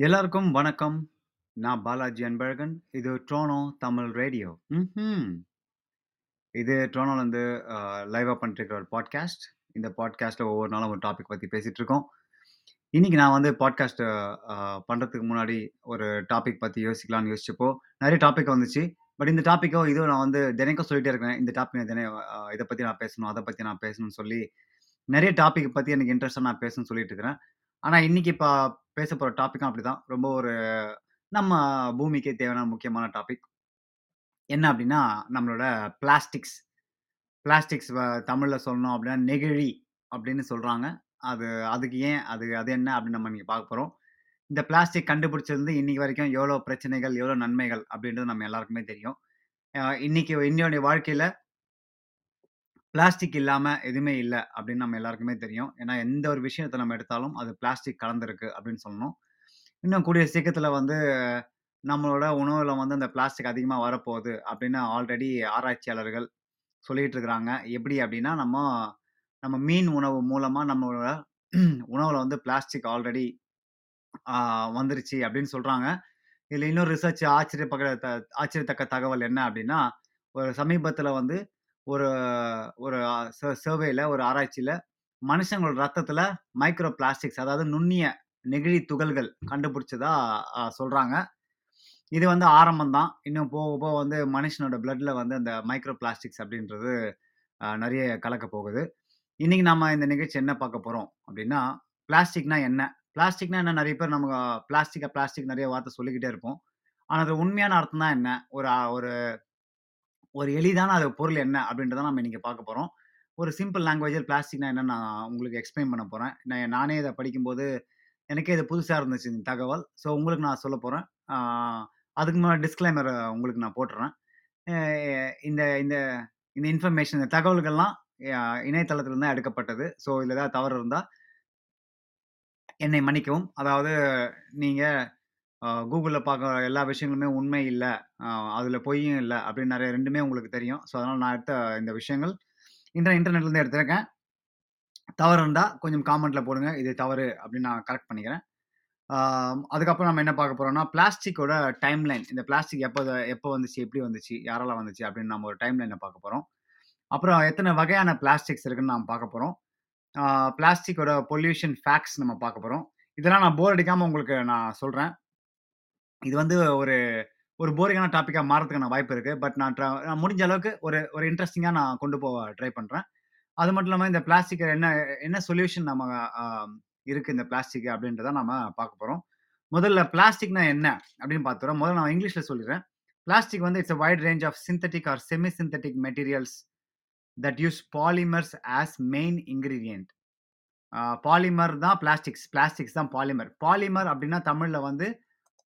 எல்லாருக்கும் வணக்கம். நான் பாலாஜி அன்பழகன். இது ட்ரோனோ தமிழ் ரேடியோ. ம் இது ட்ரோனோலேருந்து லைவாக பண்ணிட்டு ஒரு பாட்காஸ்ட். இந்த பாட்காஸ்ட்டில் ஒவ்வொரு நாளும் ஒரு டாபிக் பற்றி பேசிகிட்டு இருக்கோம். இன்றைக்கி நான் வந்து பாட்காஸ்ட் பண்ணுறதுக்கு முன்னாடி ஒரு டாபிக் பற்றி யோசிக்கலாம்னு யோசிச்சப்போ, நிறைய டாபிக் வந்துச்சு. பட் இந்த டாப்பிக்கோ இதுவும் நான் வந்து தினைக்கும் சொல்லிட்டே இருக்கேன். இந்த டாபிக் தினை இதை பற்றி நான் பேசணும், அதை பற்றி நான் பேசணும்னு சொல்லி, நிறைய டாபிக் பற்றி எனக்கு இன்ட்ரெஸ்ட்டாக நான் பேசணும்னு சொல்லிட்டு இருக்கிறேன். ஆனால் இன்றைக்கி இப்போ பேச டாப்பிக்கும் அப்படி தான் ரொம்ப ஒரு நம்ம பூமிக்கே தேவையான முக்கியமான டாபிக். என்ன அப்படின்னா, நம்மளோட பிளாஸ்டிக்ஸ். பிளாஸ்டிக்ஸ் வ சொல்லணும் அப்படின்னா, நெகிழி அப்படின்னு சொல்கிறாங்க அது அதுக்கு ஏன்? அது அது என்ன? அப்படின்னு நம்ம இங்கே பார்க்க போகிறோம் இந்த பிளாஸ்டிக் கண்டுபிடிச்சிருந்து இன்னைக்கு வரைக்கும் எவ்வளோ பிரச்சனைகள், எவ்வளோ நன்மைகள் அப்படின்றது நம்ம எல்லாருக்குமே தெரியும். இன்றைக்கி இன்னைக்கு இன்னையோடைய வாழ்க்கையில் பிளாஸ்டிக் இல்லாம எதுவுமே இல்ல அப்படின்னு நம்ம எல்லாருக்குமே தெரியும். ஏன்னா, எந்த ஒரு விஷயத்த நம்ம எடுத்தாலும் அது பிளாஸ்டிக் கலந்திருக்கு அப்படின்னு சொல்லணும். இன்னும் கூடிய சீக்கிரத்துல வந்து நம்மளோட உணவுல வந்து அந்த பிளாஸ்டிக் அதிகமா வரப்போகுது அப்படின்னு ஆல்ரெடி ஆராய்ச்சியாளர்கள் சொல்லிட்டு இருக்கிறாங்க. எப்படி அப்படின்னா, நம்ம நம்ம மீன் உணவு மூலமா நம்மளோட உணவுல வந்து பிளாஸ்டிக் ஆல்ரெடி ஆ வந்துருச்சு அப்படின்னு சொல்றாங்க. இதுல இன்னொரு ரிசர்ச் ஆச்சரியப்பக்க த ஆச்சரியத்தக்க தகவல் என்ன அப்படின்னா, ஒரு சமீபத்தில் வந்து ஒரு ஒரு ச சர்வேல ஒரு ஆராய்ச்சியில மனுஷங்களோட ரத்தத்துல மைக்ரோ பிளாஸ்டிக்ஸ் அதாவது நுண்ணிய நெகிழி துகள்கள் கண்டுபிடிச்சதா சொல்றாங்க. இது வந்து ஆரம்பம் தான். இன்னும் போக போக வந்து மனுஷனோட பிளட்ல வந்து அந்த மைக்ரோ பிளாஸ்டிக்ஸ் அப்படின்றது நிறைய கலக்க கலக்கப் போகுது. இன்னைக்கு நம்ம இந்த நிகழ்ச்சி என்ன பார்க்க போறோம் அப்படின்னா, பிளாஸ்டிக்னா என்ன? பிளாஸ்டிக்னா என்ன? நிறைய பேர் நமக்கு பிளாஸ்டிக்கா பிளாஸ்டிக் நிறைய வார்த்தை சொல்லிக்கிட்டே இருப்போம். ஆனால் அது உண்மையான அர்த்தம் தான் என்ன? ஒரு ஒரு ஒரு எளிதான அது பொருள் என்ன? அப்படின்றத நம்ம இன்னைக்கு பார்க்க போகிறோம் ஒரு சிம்பிள் லாங்குவேஜில் பிளாஸ்டிக்னா என்னன்னு நான் உங்களுக்கு எக்ஸ்பிளைன் பண்ண போகிறேன் நான் நானே இதை படிக்கும்போது, எனக்கே இது புதுசாக இருந்துச்சு இந்த தகவல். ஸோ உங்களுக்கு நான் சொல்லப் போகிறேன் அதுக்கு முன்னாடி டிஸ்க்ளைமர் உங்களுக்கு நான் போட்டுறேன் இந்த இந்த இந்த இன்ஃபர்மேஷன் இந்த தகவல்கள்லாம் இணையதளத்தில் தான் எடுக்கப்பட்டது. ஸோ இதில் ஏதாவது தவறு இருந்தால் என்னை மன்னிக்கவும். அதாவது நீங்கள் அ Googleல பார்க்குற எல்லா விஷயங்களுமே உண்மை இல்ல. அ பொய்யும் இல்ல அப்படின்னு நெறைய 2மே உங்களுக்கு தெரியும். ஸோ அதனால நான் எடுத்த இந்த விஷயங்கள் இன்ட இன்டர்நெட்லேருந்து எடுத்திருக்கேன். தவறு இருந்தா கொஞ்சம் காமெண்ட்டில் போடுங்க. இது தவறு அப்படின்னு நான் கரெக்ட் பண்ணிக்கிறேன். ஆ அதுக்கப்புறம் நம்ம என்ன பார்க்க போறோம்னா, பிளாஸ்டிக்கோட டைம்லைன். இந்த பிளாஸ்டிக் எப்ப எப்போ வந்துச்சு? எப்படி வந்துச்சு? யாரால வந்துச்சு? அப்படின்னு நம்ம ஒரு டைம் டைம்லைன பார்க்க போறோம். அப்புறம் எத்தன வகையான பிளாஸ்டிக்ஸ் இருக்குன்னு நாம பார்க்க போறோம். ஆ பிளாஸ்டிக்கோட பொல்யூஷன் ஃபேக்ட்ஸ் நம்ம பார்க்க போறோம். இதெல்லாம் நான் போர் அடிக்காம உங்களுக்கு நான் சொல்றேன். இது வந்து ஒரு ஒரு போரிங்கான டாப்பிக்காக மாறதுக்கான வாய்ப்பு இருக்கு. பட் நான் நான் முடிஞ்ச அளவுக்கு ஒரு ஒரு இன்ட்ரெஸ்டிங்காக நான் கொண்டு போக ட்ரை பண்றேன். அது மட்டும் இல்லாமல் இந்த பிளாஸ்டிக் என்ன என்ன சொல்யூஷன் நம்ம இருக்குது இருக்கு இந்த பிளாஸ்டிக் அப்படின்றத நம்ம பார்க்க போறோம். முதல்ல பிளாஸ்டிக்னா என்ன? அப்படின்னு பார்த்துறோம். முதல்ல நான் இங்கிலீஷ்ல சொல்லிடுறேன். பிளாஸ்டிக் வந்து it's a wide range of synthetic or semi synthetic materials that use polymers as main ingredient. Polymer தான் பிளாஸ்டிக்ஸ். பிளாஸ்டிக்ஸ் தான் பாலிமர். பாலிமர் அப்படின்னா தமிழில் வந்து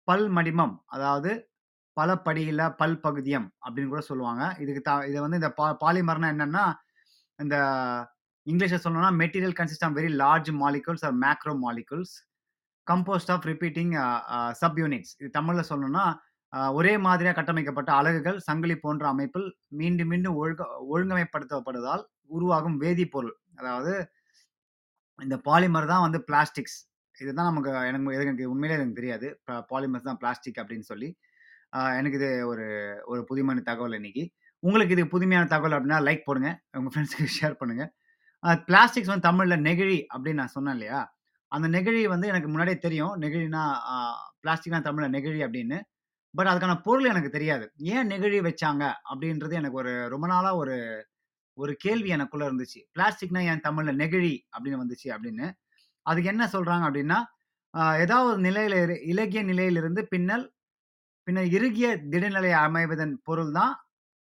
பல்மடிமம். அதாவது பல படியில் பல் பல்பகுதியம் அப்படின்னு கூட சொல்லுவாங்க. இதுக்கு த இதை வந்து இந்த பா பாலிமர்னா என்னன்னா, இந்த இங்கிலீஷில் சொல்லணும்னா material consist of very large molecules or macro molecules composed of repeating sub units. இது தமிழில் சொல்லணும்னா, ஒரே மாதிரியாக கட்டமைக்கப்பட்ட அலகுகள், சங்கிலி போன்ற அமைப்பில் மீண்டும் மீண்டும் ஒழுங்க ஒழுங்கமைப்படுத்தப்படுவதால் உருவாகும் வேதிப்பொருள். அதாவது இந்த பாலிமர் தான் வந்து பிளாஸ்டிக்ஸ். இதுதான் நமக்கு எனக்கு எனக்கு உண்மையிலேயே எனக்கு தெரியாது. பாலிமர்ஸ் தான் பிளாஸ்டிக் அப்படின்னு சொல்லி. எனக்கு இது ஒரு ஒரு புதுமையான தகவல் இன்னைக்கு. உங்களுக்கு இது புதுமையான தகவல் அப்படின்னா லைக் போடுங்க. உங்கள் ஃப்ரெண்ட்ஸுக்கு ஷேர் பண்ணுங்க. பிளாஸ்டிக்ஸ் வந்து தமிழில் நெகிழி அப்படின்னு நான் சொன்னேன் இல்லையா? அந்த நெகிழி வந்து எனக்கு முன்னாடியே தெரியும். நெகிழினா பிளாஸ்டிக்னா தமிழில் நெகிழி அப்படின்னு. பட் அதுக்கான பொருள் எனக்கு தெரியாது. ஏன் நெகிழி வச்சாங்க? அப்படின்றது எனக்கு ஒரு ரொம்ப நாளாக ஒரு ஒரு கேள்வி எனக்குள்ளே இருந்துச்சு. பிளாஸ்டிக்னா ஏன் தமிழில் நெகிழி அப்படின்னு வந்துச்சு அப்படின்னு. அதுக்கு என்ன சொல்றாங்க அப்படின்னா, ஏதாவது ஒரு நிலையில இரு நிலையிலிருந்து பின்னல் பின்னர் இறுகிய திடநிலை அமைவதன் பொருள் தான்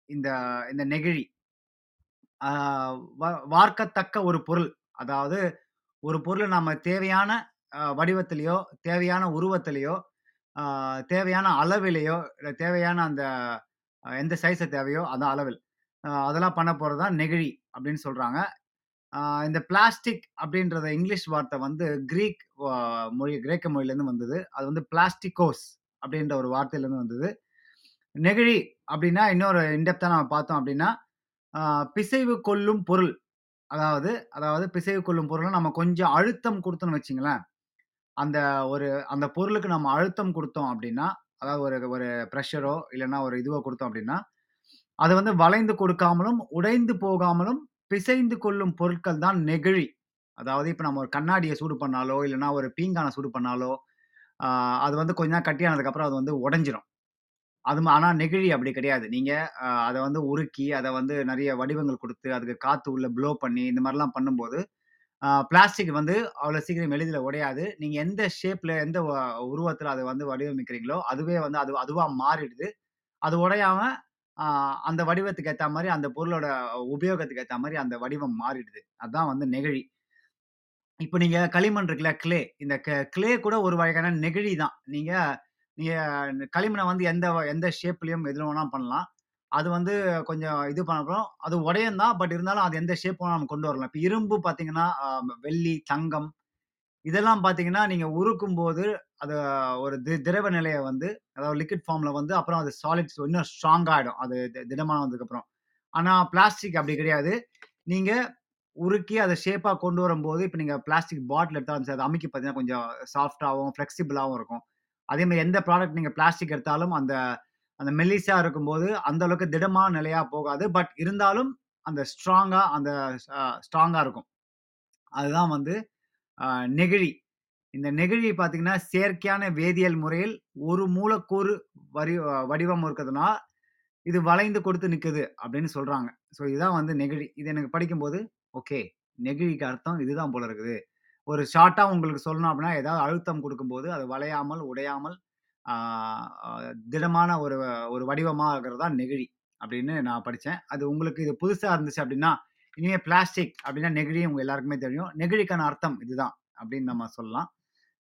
இந்த இந்த நெகிழி. வ வார்க்கத்தக்க ஒரு பொருள். அதாவது ஒரு பொருளை நம்ம தேவையான வடிவத்திலேயோ தேவையான உருவத்திலேயோ தேவையான அளவிலேயோ இல்லை தேவையான அந்த எந்த சைஸை தேவையோ அந்த அளவில். அதெல்லாம் பண்ண போகிறது தான் நெகிழி அப்படின்னு சொல்கிறாங்க இந்த பிளாஸ்டிக் அப்படின்றத இங்கிலீஷ் வார்த்தை வந்து கிரீக் மொழி கிரேக்க மொழியிலேருந்து வந்தது. அது வந்து பிளாஸ்டிகோஸ் அப்படின்ற ஒரு வார்த்தையிலேருந்து வந்தது. நெகிழி அப்படின்னா இன்னொரு இன் நம்ம பார்த்தோம் அப்படின்னா, பிசைவு கொள்ளும் பொருள். அதாவது அதாவது பிசைவு கொள்ளும் பொருள்னா நம்ம கொஞ்சம் அழுத்தம் கொடுத்தோன்னு வச்சுங்களேன், அந்த ஒரு அந்த பொருளுக்கு நம்ம அழுத்தம் கொடுத்தோம் அப்படின்னா அதாவது ஒரு ஒரு ப்ரெஷரோ இல்லைன்னா ஒரு இதுவோ கொடுத்தோம் அப்படின்னா அது வந்து வளைந்து கொடுக்காமலும், உடைந்து போகாமலும் பிசைந்து கொள்ளும் பொருட்கள் தான் நெகிழி. அதாவது இப்போ நம்ம ஒரு கண்ணாடியை சூடு பண்ணாலோ, இல்லைனா ஒரு பீங்கான சூடு பண்ணாலோ, அது வந்து கொஞ்ச நேரம் கட்டியானதுக்கப்புறம் அது வந்து உடஞ்சிரும் அது ம நெகிழி அப்படி கிடையாது. நீங்கள் அதை வந்து உருக்கி, அதை வந்து நிறைய வடிவங்கள் கொடுத்து அதுக்கு காற்று உள்ள ப்ளோ பண்ணி, இந்த மாதிரிலாம் பண்ணும்போது, பிளாஸ்டிக் வந்து அவ்வளோ சீக்கிரம் எளிதில் உடையாது. நீங்கள் எந்த ஷேப்பில் எந்த உருவத்தில் அதை வந்து வடிவமைக்கிறீங்களோ, அதுவே வந்து அது அதுவாக மாறிடுது. அது உடையாமல் அந்த வடிவத்துக்கு ஏற்ற மாரி, அந்த பொருளோட உபயோகத்துக்கு ஏற்ற மாரி அந்த வடிவம் மாறிடுது. அதான் வந்து நெகிழி. இப்ப நீங்க களிமண் இருக்குல்ல, க்ளே. இந்த க க்ளே கூட ஒரு வகையான நெகிழி தான். நீங்க நீங்க களிமண்ண வந்து எந்த வ எந்த ஷேப்லயும் எதுல வேணா பண்ணலாம். அது வந்து கொஞ்சம் இது பண்ணப்பறம் அது உடையும் தான். பட் இருந்தாலும் அது எந்த ஷேப் வேணா நம்ம கொண்டு வரலாம். இப்ப இரும்பு பார்த்தீங்கன்னா, அ வெள்ளி, தங்கம் இதெல்லாம் பார்த்தீங்கன்னா, நீங்க உருக்கும்போது அது ஒரு தி திரவ நிலையை வந்து அதாவது லிக்விட் ஃபார்மில் வந்து அப்புறம் அது சாலிட்ஸ் இன்னும் ஸ்ட்ராங் ஆகிடும் அது தி திடமானதுக்கப்புறம். ஆனால் பிளாஸ்டிக் அப்படி கிடையாது. நீங்கள் உருக்கி அதை ஷேப்பாக கொண்டு வரும்போது, இப்போ நீங்கள் பிளாஸ்டிக் பாட்டில் எடுத்தாலும் சரி, அதை அமைக்க பார்த்தீங்கன்னா, கொஞ்சம் சாஃப்டாகவும் ஃப்ளெக்சிபிளாகவும் இருக்கும். அதே எந்த ப்ராடக்ட் நீங்கள் பிளாஸ்டிக் எடுத்தாலும் அந்த அந்த மெல்லிஸாக இருக்கும்போது, அந்த அளவுக்கு திடமான நிலையாக போகாது. பட் இருந்தாலும் அந்த ஸ்ட்ராங்காக அந்த ஸ்ட்ராங்காக இருக்கும். அதுதான் வந்து நெகிழி. இந்த நெகிழி பார்த்தீங்கன்னா, செயற்கையான வேதியியல் முறையில் ஒரு மூலக்கூறு வரி வடிவம் இருக்கிறதுனா, இது வளைந்து கொடுத்து நிற்குது அப்படின்னு சொல்கிறாங்க ஸோ இதுதான் வந்து நெகிழி. இது எனக்கு படிக்கும்போது, ஓகே. நெகிழிக்கு அர்த்தம் இதுதான் போல இருக்குது. ஒரு ஷார்ட்டாக உங்களுக்கு சொல்லணும் அப்படின்னா, ஏதாவது அழுத்தம் கொடுக்கும்போது அது வளையாமல், உடையாமல், திடமான ஒரு ஒரு வடிவமாக இருக்கிறது தான் நெகிழி. அப்படின்னு நான் படித்தேன் அது உங்களுக்கு இது புதுசாக இருந்துச்சு அப்படின்னா, இனிமேல் பிளாஸ்டிக் அப்படின்னா நெகிழி உங்கள் எல்லாருக்குமே தெரியும். நெகிழிக்கான அர்த்தம் இதுதான் அப்படின்னு நம்ம சொல்லலாம்.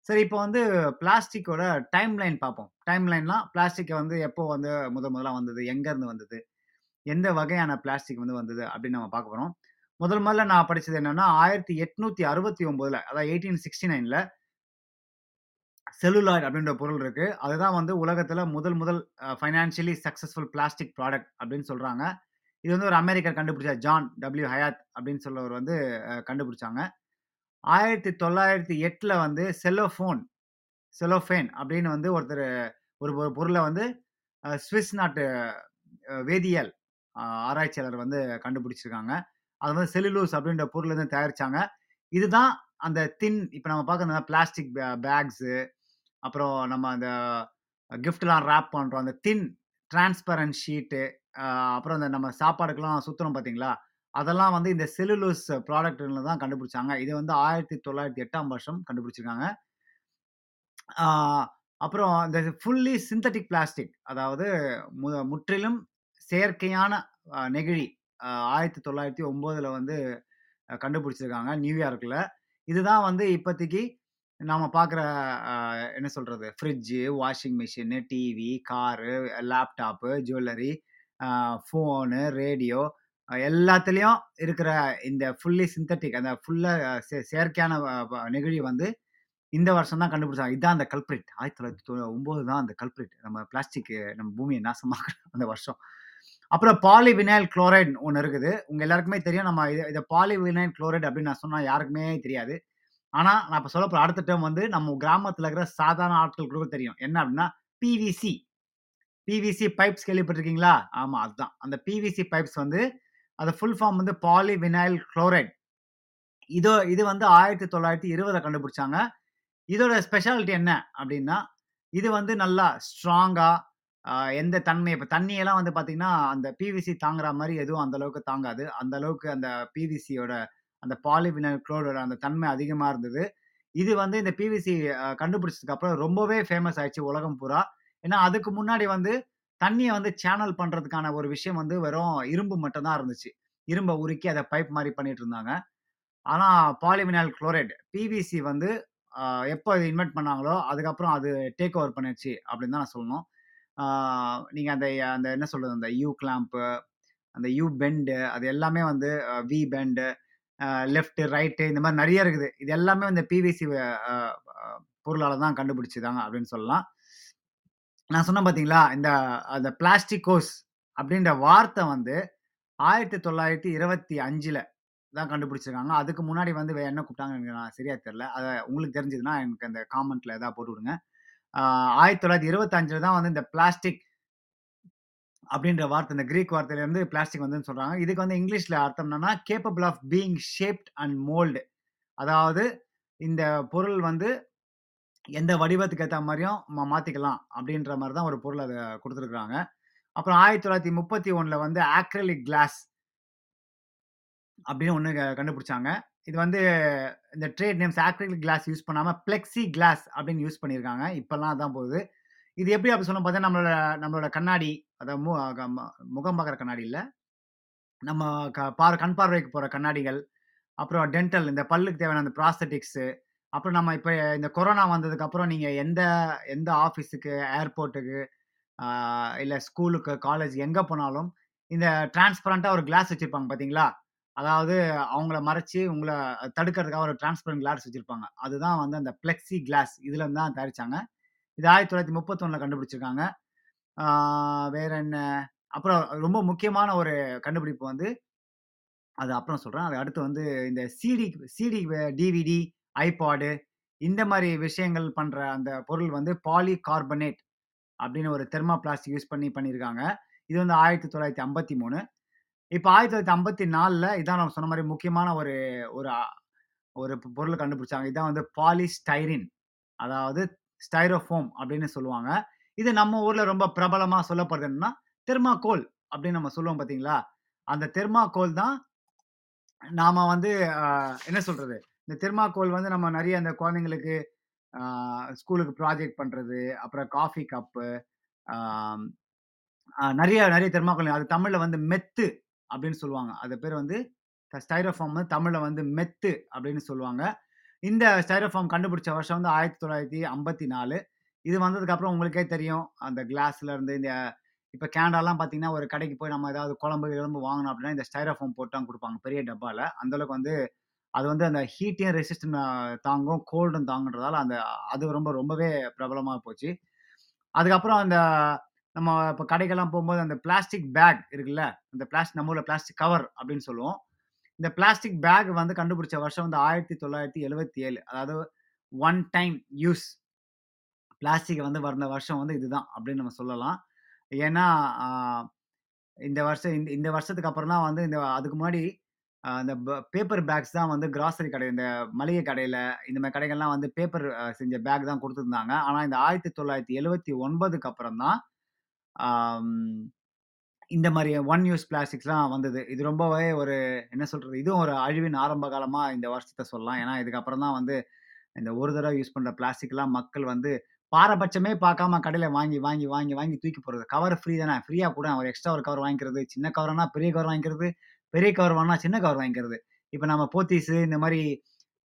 சரி இப்போ வந்து பிளாஸ்டிக்கோட டைம் லைன் பார்ப்போம். டைம் லைன்லாம் பிளாஸ்டிக்கை வந்து எப்போ வந்து முதல் முதலாக வந்தது? எங்கேருந்து வந்தது? எந்த வகையான பிளாஸ்டிக் வந்து வந்தது? அப்படின்னு நம்ம பார்க்க போகிறோம் முதல் முதல்ல நான் படிச்சது என்னன்னா, 1869ல அதாவது 1869ல செல்லுலாய்ட் அப்படின்ற பொருள் இருக்கு. அதுதான் வந்து உலகத்தில் முதல் முதல் ஃபைனான்ஷியலி சக்ஸஸ்ஃபுல் பிளாஸ்டிக் ப்ராடக்ட் அப்படின்னு சொல்கிறாங்க இது வந்து ஒரு அமெரிக்கர் கண்டுபிடிச்சா ஜான் டபிள்யூ ஹயாத் அப்படின்னு சொல்லவர் வந்து கண்டுபிடிச்சாங்க. 1908ல வந்து செல்லோஃபோன் செலோஃபேன் அப்படின்னு வந்து ஒருத்தர் ஒரு ஒரு வந்து அ ஸ்விஸ் நாட்டு வேதியியல் ஆராய்ச்சியாளர் வந்து கண்டுபிடிச்சிருக்காங்க. அது வந்து செல்லுலோஸ் அப்படின்ற பொருள் வந்து தயாரிச்சாங்க. இதுதான் அந்த தின் இப்போ நம்ம பார்க்கிற பிளாஸ்டிக் பே பேக்ஸு, அப்புறம் நம்ம அந்த கிஃப்ட்லாம் ரேப் பண்ணுறோம் அந்த தின் டிரான்ஸ்பரன்ட் ஷீட்டு, அப்புறம் அந்த நம்ம சாப்பாடுக்கெல்லாம் சுத்துறோம் பார்த்தீங்களா? அதெல்லாம் வந்து இந்த செல்லுலோஸ் ப்ராடக்ட்ல தான் கண்டுபிடிச்சாங்க. இது வந்து 1908ஆம் வருஷம் கண்டுபிடிச்சிருக்காங்க. அப்புறம் இந்த ஃபுல்லி சிந்தட்டிக் பிளாஸ்டிக் அதாவது மு முற்றிலும் செயற்கையான நெகிழி ஆயிரத்தி தொள்ளாயிரத்தி ஒம்போதில் வந்து கண்டுபிடிச்சிருக்காங்க நியூயார்க்கில் இதுதான் வந்து இப்போதைக்கு நாம் பார்க்குற என்ன சொல்கிறது fridge washing machine TV, car, laptop, jewellery, phone, radio எல்லாத்துலேயும் இருக்கிற இந்த ஃபுல்லி சிந்தட்டிக் அந்த ஃபுல்லாக செ செயற்கையான நெகிழி வந்து இந்த வருஷம் தான் கண்டுபிடிச்சாங்க. இதுதான் அந்த கல்பிரிட். 1909 தான் அந்த கல்பிரிட். நம்ம பிளாஸ்டிக் நம்ம பூமியை நாசமாக்குற அந்த வருஷம். அப்புறம் பாலிவினைல் குளோரைட் ஒன்று இருக்குது. உங்கள் எல்லாருக்குமே தெரியும். நம்ம இதை இதை பாலிவினைல் குளோரைட் அப்படின்னு நான் சொன்னால் யாருக்குமே தெரியாது. ஆனால் நான் இப்போ சொல்லப்போற அடுத்த டைம் வந்து நம்ம கிராமத்தில் இருக்கிற சாதாரண ஆட்களுக்கு கூட தெரியும். என்ன அப்படின்னா, பிவிசி. பிவிசி பைப்ஸ் கேள்விப்பட்டிருக்கீங்களா? ஆமாம் அதுதான். அந்த பிவிசி பைப்ஸ் வந்து அது ஃபுல் ஃபார்ம் வந்து பாலிவினைல் குளோரைட் இதோ இது வந்து 1920ல கண்டுபிடிச்சாங்க. இதோட ஸ்பெஷாலிட்டி என்ன அப்படின்னா, இது வந்து நல்லா ஸ்ட்ராங்காக எந்த தன்மை இப்போ தண்ணியெல்லாம் வந்து பார்த்தீங்கன்னா, அந்த பிவிசி தாங்குற மாதிரி எதுவும் அந்த அளவுக்கு தாங்காது. அந்த அளவுக்கு அந்த பிவிசியோட அந்த பாலிவினல் குளோரோட அந்த தன்மை அதிகமாக இருந்தது. இது வந்து இந்த பிவிசி கண்டுபிடிச்சதுக்கு அப்புறம் ரொம்பவே ஃபேமஸ் ஆயிடுச்சு உலகம் பூரா. ஏன்னா, அதுக்கு முன்னாடி வந்து தண்ணியை வந்து சேனல் பண்றதுக்கான ஒரு விஷயம் வந்து வெறும் இரும்பு மட்டும் தான் இருந்துச்சு. இரும்பை உருக்கி அதை பைப் மாதிரி பண்ணிட்டு இருந்தாங்க. ஆனா பாலிமினால் குளோரைட் பிவிசி வந்து எப்போ இது இன்வெர்ட் பண்ணாங்களோ, அதுக்கப்புறம் அது டேக் ஓவர் பண்ணிருச்சு அப்படின்னு தான் நான் சொல்லணும். நீங்கள் அந்த அந்த என்ன சொல்கிறது அந்த யூ கிளாம்ப்பு, அந்த யூ பெண்டு அது எல்லாமே வந்து வி பெண்டு, லெஃப்ட்டு ரைட்டு இந்த மாதிரி நிறைய இருக்குது. இது எல்லாமே இந்த பிவிசி பொருளால் தான் கண்டுபிடிச்சிதாங்க அப்படின்னு சொல்லலாம். நான் சொன்னேன் பார்த்தீங்களா? இந்த அந்த பிளாஸ்டிகோஸ் அப்படின்ற வார்த்தை வந்து 1925ல தான் கண்டுபிடிச்சிருக்காங்க. அதுக்கு முன்னாடி வந்து என்ன கூப்பிட்டாங்கன்னு எனக்கு நான் சரியாக தெரில அதை உங்களுக்கு தெரிஞ்சதுன்னா எனக்கு அந்த காமெண்ட்டில் எதாவது போட்டு விடுங்க. ஆ 1925ல தான் வந்து இந்த பிளாஸ்டிக் அப்படின்ற வார்த்தை இந்த கிரீக் வார்த்தையிலேருந்து பிளாஸ்டிக் வந்துன்னு சொல்கிறாங்க இதுக்கு வந்து இங்கிலீஷில் அர்த்தம் என்னன்னா, capable of being shaped and mould. அதாவது இந்த பொருள் வந்து எந்த வடிவத்துக்கு ஏத்த மாரியும் நம்ம மாத்திக்கலாம் அப்படின்ற மாரி தான் ஒரு பொருள் அத குடுத்துருக்காங்க. அப்புறம் 1931ல வந்து ஆக்ரிலிக் கிளாஸ் அப்படின்னு ஒண்ணு க கண்டுபிடிச்சாங்க. இது வந்து இந்த trade names acrylic glass use பண்ணாம பிளெக்ஸி கிளாஸ் அப்படின்னு யூஸ் பண்ணியிருக்காங்க. இப்பல்லாம் அதான் போகுது. இது எப்படி அப்படி சொல்லணும் பார்த்தீங்கன்னா, நம்மளோட நம்மளோட கண்ணாடி அதாவது மு க ம முகம் பார்க்குற கண்ணாடி இல்ல. நம்ம க பார் கண் பார்வைக்கு போற கண்ணாடிகள், அப்புறம் டென்டல் இந்த பல்லுக்கு தேவையான அந்த ப்ராஸ்தட்டிக்ஸு அப்புறம் நம்ம இப்ப இந்த கொரோனா வந்ததுக்கு அப்புறம் நீங்க எந்த எந்த ஆஃபீஸுக்கு, ஏர்போர்ட்டுக்கு, இல்லை இல்ல ஸ்கூலுக்கு, காலேஜ் எங்க போனாலும் இந்த டிரான்ஸ்பரன்ட்டா ஒரு கிளாஸ் வச்சிருப்பாங்க பார்த்தீங்களா? அதாவது அவங்கள மறைச்சு உங்களை தடுக்கிறதுக்காக ஒரு டிரான்ஸ்பரண்ட் கிளாஸ் வச்சிருப்பாங்க. அதுதான் வந்து அந்த பிளெக்ஸி கிளாஸ் இதுல தான் தயாரிச்சாங்க. இது 1931ல கண்டுபிடிச்சிருக்காங்க. வேற என்ன? அப்புறம் ரொம்ப முக்கியமான ஒரு கண்டுபிடிப்பு வந்து அது அப்புறம் சொல்றேன். அது அடுத்து வந்து இந்த சிடி சிடி டிவிடி, ஐபாடு இந்த மாதிரி விஷயங்கள் பண்ணுற அந்த பொருள் வந்து பாலி கார்பனேட் அப்படின்னு ஒரு தெர்மா பிளாஸ்டிக் யூஸ் பண்ணி பண்ணியிருக்காங்க. இது வந்து ஆயிரத்தி தொள்ளாயிரத்தி ஐம்பத்தி மூணு இப்போ ஆயிரத்தி தொள்ளாயிரத்தி ஐம்பத்தி நாலில் இதான் நான் சொன்ன மாதிரி முக்கியமான ஒரு ஒரு ஒரு பொருள் கண்டுபிடிச்சாங்க. இதான் வந்து பாலிஸ்டைரீன். அதாவது ஸ்டைரோஃபோம் அப்படின்னு சொல்லுவாங்க. இது நம்ம ஊரில் ரொம்ப பிரபலமாக சொல்லப்படுறது என்னன்னா, தெர்மாகோல் அப்படின்னு நம்ம சொல்லுவோம் பார்த்தீங்களா? அந்த தெர்மாகோல் தான் நாம் வந்து என்ன சொல்கிறது இந்த தெர்மாக்கோல் வந்து நம்ம நிறைய அந்த குழந்தைங்களுக்கு ஸ்கூலுக்கு ப்ராஜெக்ட் பண்ணுறது அப்புறம் காஃபி கப்பு, நிறைய நிறைய தெர்மாக்கோல் அது தமிழில் வந்து மெத்து அப்படின்னு சொல்லுவாங்க. அது பேர் வந்து ஸ்டைரோஃபார்ம் வந்து தமிழில் வந்து மெத்து அப்படின்னு சொல்லுவாங்க. இந்த ஸ்டைரோஃபார்ம் கண்டுபிடிச்ச வருஷம் வந்து 1954. இது வந்ததுக்கப்புறம் உங்களுக்கே தெரியும். அந்த கிளாஸ்ல இருந்து இந்த இப்போ கேனடாலாம் பார்த்தீங்கன்னா, ஒரு கடைக்கு போய் நம்ம ஏதாவது குழம்பு, கிழம்பு வாங்கணும் அப்படின்னா, இந்த ஸ்டைரோஃபார்ம் போட்டு தான் கொடுப்பாங்க பெரிய டப்பாவில் அந்தளவுக்கு வந்து அது வந்து அந்த ஹீட்டையும் ரெசிஸ்டன் தாங்கும், கோல்டும் தாங்குன்றதால அந்த அது ரொம்ப ரொம்பவே பிரபலமாக போச்சு. அதுக்கப்புறம் அந்த நம்ம இப்போ கடைக்கெல்லாம் போகும்போது அந்த பிளாஸ்டிக் பேக் இருக்குல்ல, அந்த பிளாஸ்டிக் நம்ம ஊரில் பிளாஸ்டிக் கவர் அப்படின்னு சொல்லுவோம். இந்த பிளாஸ்டிக் பேக் வந்து கண்டுபிடிச்ச வருஷம் வந்து 1977. அதாவது ஒன் டைம் யூஸ் பிளாஸ்டிக் வந்து வந்த வருஷம் வந்து இதுதான் அப்படின்னு நம்ம சொல்லலாம். ஏன்னா, இந்த வருஷம் இந்த இந்த வருஷத்துக்கு அப்புறம் தான் வந்து இந்த அதுக்கு முன்னாடி அந்த பேப்பர் பேக்ஸ் தான் வந்து கிராசரி கடை, இந்த மளிகை கடையில் இந்த மாதிரி கடைகள்லாம் வந்து பேப்பர் செஞ்ச பேக் தான் கொடுத்துருந்தாங்க ஆனால் இந்த 1979க்கு அப்புறம் தான் இந்த மாதிரி ஒன் யூஸ் பிளாஸ்டிக்ஸ்லாம் வந்தது. இது ரொம்பவே ஒரு என்ன சொல்கிறது இதுவும் ஒரு அழிவின் ஆரம்ப காலமாக இந்த வருஷத்தை சொல்லலாம். ஏன்னா, இதுக்கப்புறம் தான் வந்து இந்த ஒரு தடவை யூஸ் பண்ணுற பிளாஸ்டிக்லாம் மக்கள் வந்து பாரபட்சமே பார்க்காம கடையில் வாங்கி, வாங்கி, வாங்கி, வாங்கி தூக்கி போடுறது. கவர் ஃப்ரீ தானே! ஃப்ரீயாக கூட ஒரு எக்ஸ்ட்ரா ஒரு கவர் வாங்கிக்கிறது. சின்ன கவர்னா பெரிய கவர் வாங்கிக்கிறது. பெரிய கவர் வாங்கினா சின்ன கவர் வாங்கிக்கிறது. இப்போ நம்ம போத்தீஸு இந்த மாதிரி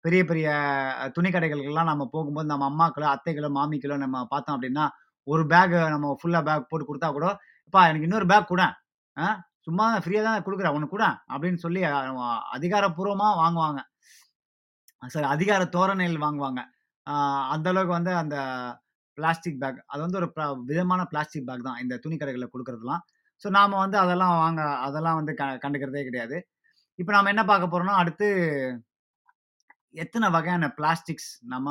பெரிய பெரிய துணி கடைகளுக்கெல்லாம் நம்ம போகும்போது நம்ம அம்மாக்களோ, அத்தைகளோ, மாமிக்களோ நம்ம பார்த்தோம் அப்படின்னா ஒரு பேக் நம்ம ஃபுல்லாக பேக் போட்டு கொடுத்தா கூட, இப்போ எனக்கு இன்னொரு பேக் கூட ஆ சும்மா ஃப்ரீயாக தான் கொடுக்குறேன் ஒண்ணு கூட அப்படின்னு சொல்லி அதிகாரப்பூர்வமாக வாங்குவாங்க. சாரி அதிகார தோரணையில் வாங்குவாங்க. அந்தளவுக்கு அந்த அளவுக்கு வந்து அந்த பிளாஸ்டிக் பேக் அது வந்து ஒரு விதமான பிளாஸ்டிக் பேக் தான். இந்த துணி கடைகளில் கொடுக்குறதுலாம் ஸோ நாம் வந்து அதெல்லாம் வாங்க அதெல்லாம் வந்து க கண்டுக்கிறதே கிடையாது. இப்போ நாம் என்ன பார்க்க போகிறோம்னா அடுத்து எத்தனை வகையான பிளாஸ்டிக்ஸ் நம்ம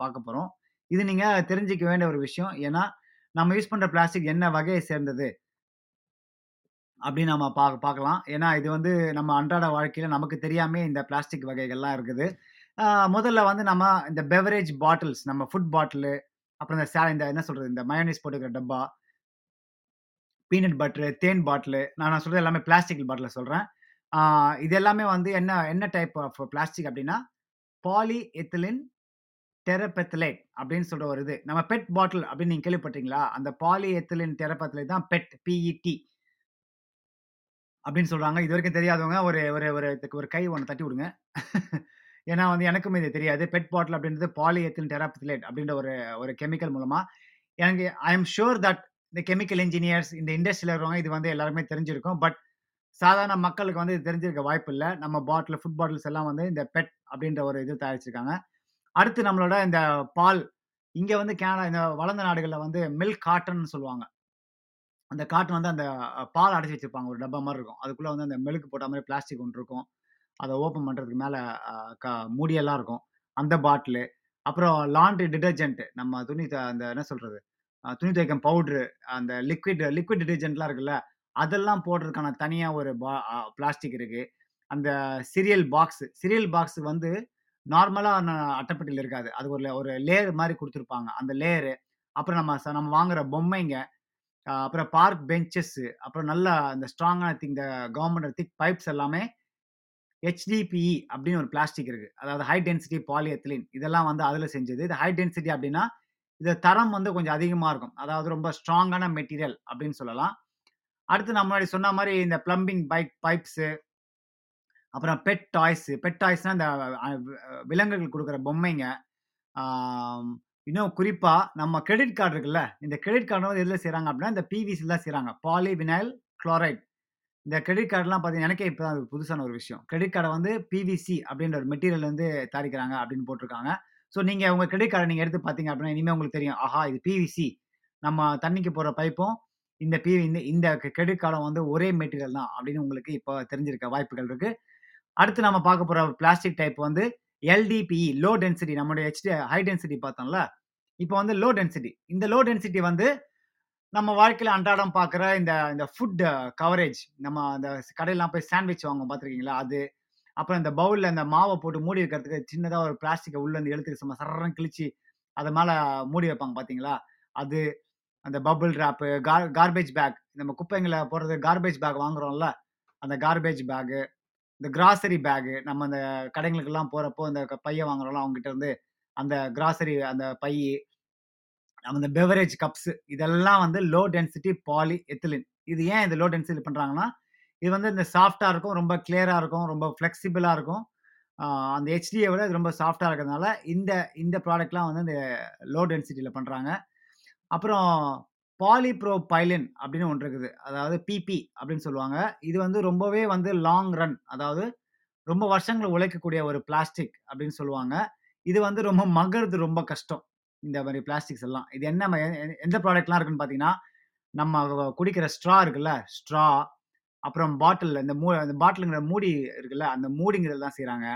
பார்க்க போகிறோம் இது நீங்கள் தெரிஞ்சுக்க வேண்டிய ஒரு விஷயம். ஏன்னா, நம்ம யூஸ் பண்ணுற பிளாஸ்டிக் என்ன வகையை சேர்ந்தது? அப்படின்னு நம்ம பா பார்க்கலாம். ஏன்னா, இது வந்து நம்ம அன்றாட வாழ்க்கையில் நமக்கு தெரியாமே இந்த பிளாஸ்டிக் வகைகள்லாம் இருக்குது. முதல்ல வந்து நம்ம இந்த பெவரேஜ் பாட்டில்ஸ் நம்ம ஃபுட் பாட்டிலு, அப்புறம் இந்த சே இந்த என்ன சொல்கிறது இந்த மயோனைஸ் போட்டுக்கிற டப்பா, பீனட் பட்டரு, தேன் பாட்டிலு நான் நான் சொல்கிறது எல்லாமே பிளாஸ்டிக் பாட்டில் சொல்கிறேன் இது எல்லாமே வந்து என்ன என்ன டைப் ஆஃப் பிளாஸ்டிக் அப்படின்னா பாலி எத்திலின் டெரபெத்தலேட் அப்படின்னு சொல்கிற ஒரு இது. நம்ம பெட் பாட்டில் அப்படின்னு நீங்கள் கேள்விப்பட்டீங்களா? அந்த பாலி எத்திலின் டெரபெத்தலேட் தான் பெட் பிஇடி. அப்படின்னு சொல்கிறாங்க இது வரைக்கும் தெரியாதவங்க ஒரு ஒரு ஒரு இதுக்கு ஒரு கை ஒன்று தட்டி விடுங்க. ஏன்னா வந்து எனக்கும் இது தெரியாது. பெட் பாட்டில் அப்படின்றது பாலிஎத்திலீன் டெராபித்லேட் அப்படின்ற ஒரு ஒரு கெமிக்கல் மூலமாக எனக்கு ஐ எம் ஷுர் தட் இந்த கெமிக்கல் இன்ஜினியர்ஸ் இந்த இண்டஸ்ட்ரியில் இருக்கிறவங்க இது வந்து எல்லாருமே தெரிஞ்சிருக்கும். பட் சாதாரண மக்களுக்கு வந்து இது தெரிஞ்சிருக்க வாய்ப்பு இல்லை நம்ம பாட்டில் ஃபுட் பாட்டில்ஸ் எல்லாம் வந்து இந்த பெட் அப்படின்ற ஒரு இது தயாரிச்சிருக்காங்க. அடுத்து நம்மளோட இந்த பால் இங்கே வந்து கேனடா இந்த வளர்ந்த நாடுகளில் வந்து மில்க் காட்டன்னு சொல்லுவாங்க. அந்த காட்டன் வந்து அந்த பால் அடைச்சி வச்சிருப்பாங்க. ஒரு டப்பா மாதிரி இருக்கும். அதுக்குள்ளே வந்து அந்த மில்க் போட்ட மாதிரி பிளாஸ்டிக் ஒன்று இருக்கும். அதை ஓப்பன் பண்ணுறதுக்கு மேலே க மூடியெல்லாம் இருக்கும். அந்த பாட்டிலு. அப்புறம் லாண்ட்ரி டிடர்ஜென்ட் நம்ம துணி அந்த என்ன சொல்கிறது துணி துவைக்கும் பவுட்ரு அந்த லிக்விட் லிக்விட் டிடர்ஜென்ட்லாம் இருக்குல்ல, அதெல்லாம் போடுறதுக்கான தனியாக ஒரு பா பிளாஸ்டிக் இருக்குது அந்த சீரியல் பாக்ஸ் சீரியல் பாக்ஸ் வந்து நார்மலாக அட்டைப்பட்டியில் இருக்காது. அது ஒரு ஒரு லேயர் மாதிரி கொடுத்துருப்பாங்க அந்த லேயரு. அப்புறம் நம்ம நம்ம வாங்குற பொம்மைங்க, அப்புறம் பார்க் பெஞ்சஸு, அப்புறம் நல்லா இந்த ஸ்ட்ராங்கான திங் இந்த கவர்மெண்ட் திக் பைப்ஸ் எல்லாமே ஹெச்டிபிஇ அப்படின்னு ஒரு பிளாஸ்டிக் இருக்குது அதாவது ஹை டென்சிட்டி பாலியத்லின் இதெல்லாம் வந்து அதில் செஞ்சது. இது ஹை டென்சிட்டி அப்படின்னா, இது தரம் வந்து கொஞ்சம் அதிகமாக இருக்கும். அதாவது ரொம்ப ஸ்ட்ராங்கான மெட்டீரியல் அப்படின்னு சொல்லலாம். அடுத்து நான் முன்னாடி சொன்ன மாதிரி இந்த பிளம்பிங் பைக் பைப்ஸு அப்புறம் பெட் டாய்ஸு பெட் டாய்ஸ்னால் இந்த விலங்குகள் கொடுக்குற பொம்மைங்க. இன்னும் குறிப்பாக நம்ம கிரெடிட் கார்டு இருக்குல்ல, இந்த கிரெடிட் கார்டு வந்து எதில் செய்கிறாங்க அப்படின்னா, இந்த பிவிசியில் தான் செய்றாங்க. Polyvinyl chloride. இந்த கிரெடிட் கார்டெலாம் பார்த்தீங்கன்னா, எனக்கே இப்போ தான் புதுசான ஒரு விஷயம். கிரெடிட் கார்டை வந்து பிவிசி அப்படின்ற ஒரு மெட்டீரியல் வந்து தயாரிக்கிறாங்க அப்படின்னு போட்டிருக்காங்க. ஸோ நீங்கள் உங்கள் கிரெடிட் கார்டை நீங்கள் எடுத்து பார்த்தீங்க அப்படின்னா, இனிமே உங்களுக்கு தெரியும். ஆஹா! இது பிவிசி. நம்ம தண்ணிக்கு போகிற பைப்பும், இந்த பி இந்த இந்த கிரெடிட் கார்டும் வந்து ஒரே மெட்டீரியல் தான் அப்படின்னு உங்களுக்கு இப்போ தெரிஞ்சிருக்க வாய்ப்புகள் இருக்குது அடுத்து நம்ம பார்க்க போகிற பிளாஸ்டிக் டைப் வந்து எல்டிபிஇ லோ டென்சிட்டி நம்முடைய ஹெச்டி ஹை டென்சிட்டி பார்த்தோம்ல. இப்போ வந்து லோ டென்சிட்டி. இந்த லோ டென்சிட்டி வந்து நம்ம வாழ்க்கையில் அன்றாடம் பார்க்குற இந்த இந்த ஃபுட் கவரேஜ் நம்ம அந்த கடையெல்லாம் போய் சாண்ட்விச் வாங்குவோம் பார்த்துருக்கீங்களா? அது. அப்புறம் இந்த பவுலில் அந்த மாவை போட்டு மூடி வைக்கிறதுக்கு சின்னதாக ஒரு பிளாஸ்டிக்கை உள்ள இருந்து எழுத்துக்கு சும்மா சரம் கிழிச்சு, அது மேலே மூடி வைப்பாங்க பார்த்தீங்களா? அது. அந்த bubble wrap, car garbage bag. நம்ம குப்பைங்களை போடுறது கார்பேஜ் பேக் வாங்குறோம்ல, அந்த கார்பேஜ் பேக்கு, இந்த கிராசரி பேக்கு நம்ம அந்த கடைங்களுக்கெல்லாம் போகிறப்போ அந்த பையை வாங்குறோம்ல அவங்ககிட்ட இருந்து, அந்த கிராசரி அந்த பையி. நம்ம இந்த பெவரேஜ் கப்ஸ் இதெல்லாம் வந்து லோ டென்சிட்டி பாலி எத்திலின் இது ஏன் இந்த லோ டென்சிட்டி பண்ணுறாங்கன்னா இது வந்து இந்த சாஃப்டாக இருக்கும், ரொம்ப கிளியராக இருக்கும், ரொம்ப ஃப்ளெக்சிபிளாக இருக்கும். அந்த ஹெச்டியை விட இது ரொம்ப சாஃப்டாக இருக்கிறதுனால, இந்த இந்த ப்ராடக்ட்லாம் வந்து இந்த லோ டென்சிட்டியில் பண்ணுறாங்க அப்புறம் பாலிப்ரோ பைலின் அப்படின்னு ஒன்று இருக்குது. அதாவது பிபி அப்படின்னு சொல்லுவாங்க. இது வந்து ரொம்பவே வந்து லாங் ரன் அதாவது ரொம்ப வருஷங்கள் உழைக்கக்கூடிய ஒரு பிளாஸ்டிக் அப்படின்னு சொல்லுவாங்க. இது வந்து ரொம்ப மகிறது ரொம்ப கஷ்டம். இந்த மாதிரி பிளாஸ்டிக்ஸ் எல்லாம். இது என்ன எ எந்த ப்ராடக்ட்லாம் இருக்குன்னு பார்த்தீங்கன்னா, நம்ம குடிக்கிற ஸ்ட்ரா இருக்குல்ல, ஸ்ட்ரா அப்புறம் பாட்டில் இந்த மூ அந்த பாட்டிலுங்கிற மூடி இருக்குல்ல, அந்த மூடிங்கிறது தான் செய்கிறாங்க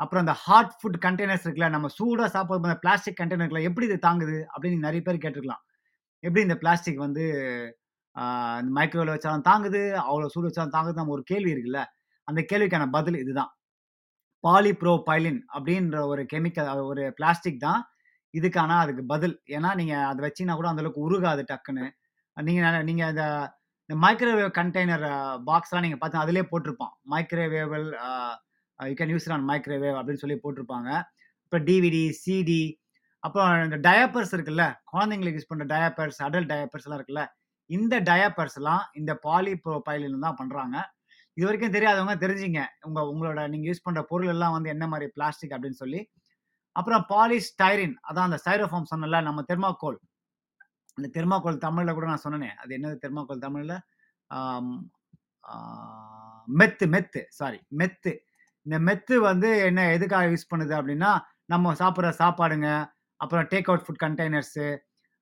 அப்புறம் அந்த ஹாட் ஃபுட் கண்டெய்னர்ஸ் இருக்குல்ல, நம்ம சூடாக சாப்பிட்ற அந்த பிளாஸ்டிக் கண்டெய்னர்ல எப்படி இது தாங்குது? அப்படின்னு நிறைய பேர் கேட்டிருக்கலாம் எப்படி இந்த பிளாஸ்டிக் வந்து இந்த மைக்ரோவேவ்ல வச்சாலும் தாங்குது, அவ்வளோ சூடு வச்சாலும் தாங்குது நம்ம ஒரு கேள்வி இருக்குல்ல. அந்த கேள்விக்கான பதில் இதுதான். பாலிப்ரோ பைலின் அப்படின்ற ஒரு கெமிக்கல் ஒரு பிளாஸ்டிக் தான் இதுக்கான அதுக்கு பதில். ஏன்னா, நீங்கள் அதை வச்சீங்கன்னா கூட அந்தளவுக்கு உருகாது டக்குன்னு. நீங்கள் நீங்கள் இந்த இந்த மைக்ரோவேவ் கண்டெய்னர் பாக்ஸ்லாம் நீங்கள் பார்த்து அதிலே போட்டிருப்பான். மைக்ரோவேவல் you can use on microwave அப்படின்னு சொல்லி போட்டிருப்பாங்க. அப்புறம் டிவிடி, சிடி அப்புறம் இந்த டயப்பர்ஸ் இருக்குல்ல, குழந்தைங்களுக்கு யூஸ் பண்ணுற டயப்பர்ஸ், அடல்ட் டயப்பர்ஸ்லாம் இருக்குல்ல, இந்த டயப்பர்ஸ்லாம் இந்த பாலி பாலிப்ரோபைலின் தான் பண்ணுறாங்க இது வரைக்கும் தெரியாதவங்க தெரிஞ்சுங்க. உங்கள் உங்களோட நீங்கள் யூஸ் பண்ணுற பொருள் எல்லாம் வந்து என்ன மாதிரி பிளாஸ்டிக் அப்படின்னு சொல்லி. அப்புறம் பாலிஸ்டைரின் அதான் அந்த ஸ்டைரோஃபார்ம் சொன்னல நம்ம தெர்மாக்கோல். அந்த தெர்மாக்கோல் தமிழில் கூட நான் சொன்னேன் அது என்னது தெர்மாக்கோல் தமிழில் மெத்து மெத்து சாரி மெத்து. இந்த மெத்து வந்து என்ன எதுக்காக யூஸ் பண்ணுது அப்படின்னா, நம்ம சாப்பிட்ற சாப்பாடுங்க, அப்புறம் டேக் அவுட் ஃபுட் கண்டெய்னர்ஸு,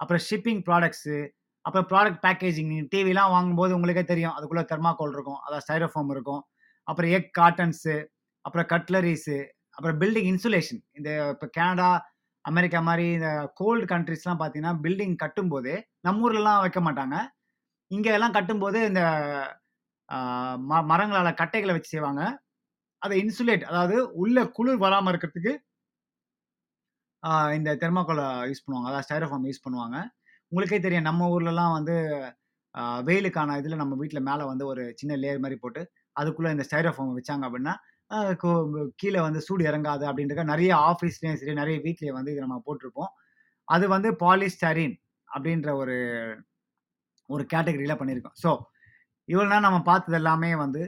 அப்புறம் ஷிப்பிங் ப்ராடக்ட்ஸு, அப்புறம் ப்ராடக்ட் பேக்கேஜிங் டிவிலாம் வாங்கும்போது உங்களுக்கே தெரியும். அதுக்குள்ளே தெர்மாக்கோல் இருக்கும். அதாவது ஸ்டைரோஃபார்ம் இருக்கும். அப்புறம் எக் காட்டன்ஸு அப்புறம் கட்லரீஸு, அப்புறம் பில்டிங் இன்சுலேஷன். இந்த இப்போ கனடா, அமெரிக்கா மாதிரி இந்த கோல்டு கண்ட்ரிஸ்லாம் பார்த்தீங்கன்னா, பில்டிங் கட்டும்போதே நம்ம ஊர்லலாம் வைக்க மாட்டாங்க. இங்கே எல்லாம் கட்டும்போது இந்த ம மரங்களால் கட்டைகளை வச்சு செய்வாங்க. அதை இன்சுலேட் அதாவது உள்ள குளிர் வராமல் இருக்கிறதுக்கு இந்த தெர்மாக்கோலை யூஸ் பண்ணுவாங்க. அதாவது ஸ்டைரோஃபார்ம் யூஸ் பண்ணுவாங்க. உங்களுக்கே தெரியும் நம்ம ஊர்லலாம் வந்து வெயிலுக்கான இதில் நம்ம வீட்டில் மேலே வந்து ஒரு சின்ன லேயர் மாதிரி போட்டு, அதுக்குள்ள இந்த ஸ்டைரோஃபார்ம் வச்சாங்க அப்படின்னா, கீழே வந்து சூடு இறங்காது அப்படின்றதுக்காக நிறைய ஆஃபீஸ்லேயும் சரி, நிறைய வீட்லேயும் வந்து இது நம்ம போட்டிருப்போம். அது வந்து பாலிஸ்டரின் அப்படின்ற ஒரு ஒரு கேட்டகரியில் பண்ணியிருக்கோம். ஸோ, இவ்வளோ நம்ம பார்த்தது எல்லாமே வந்து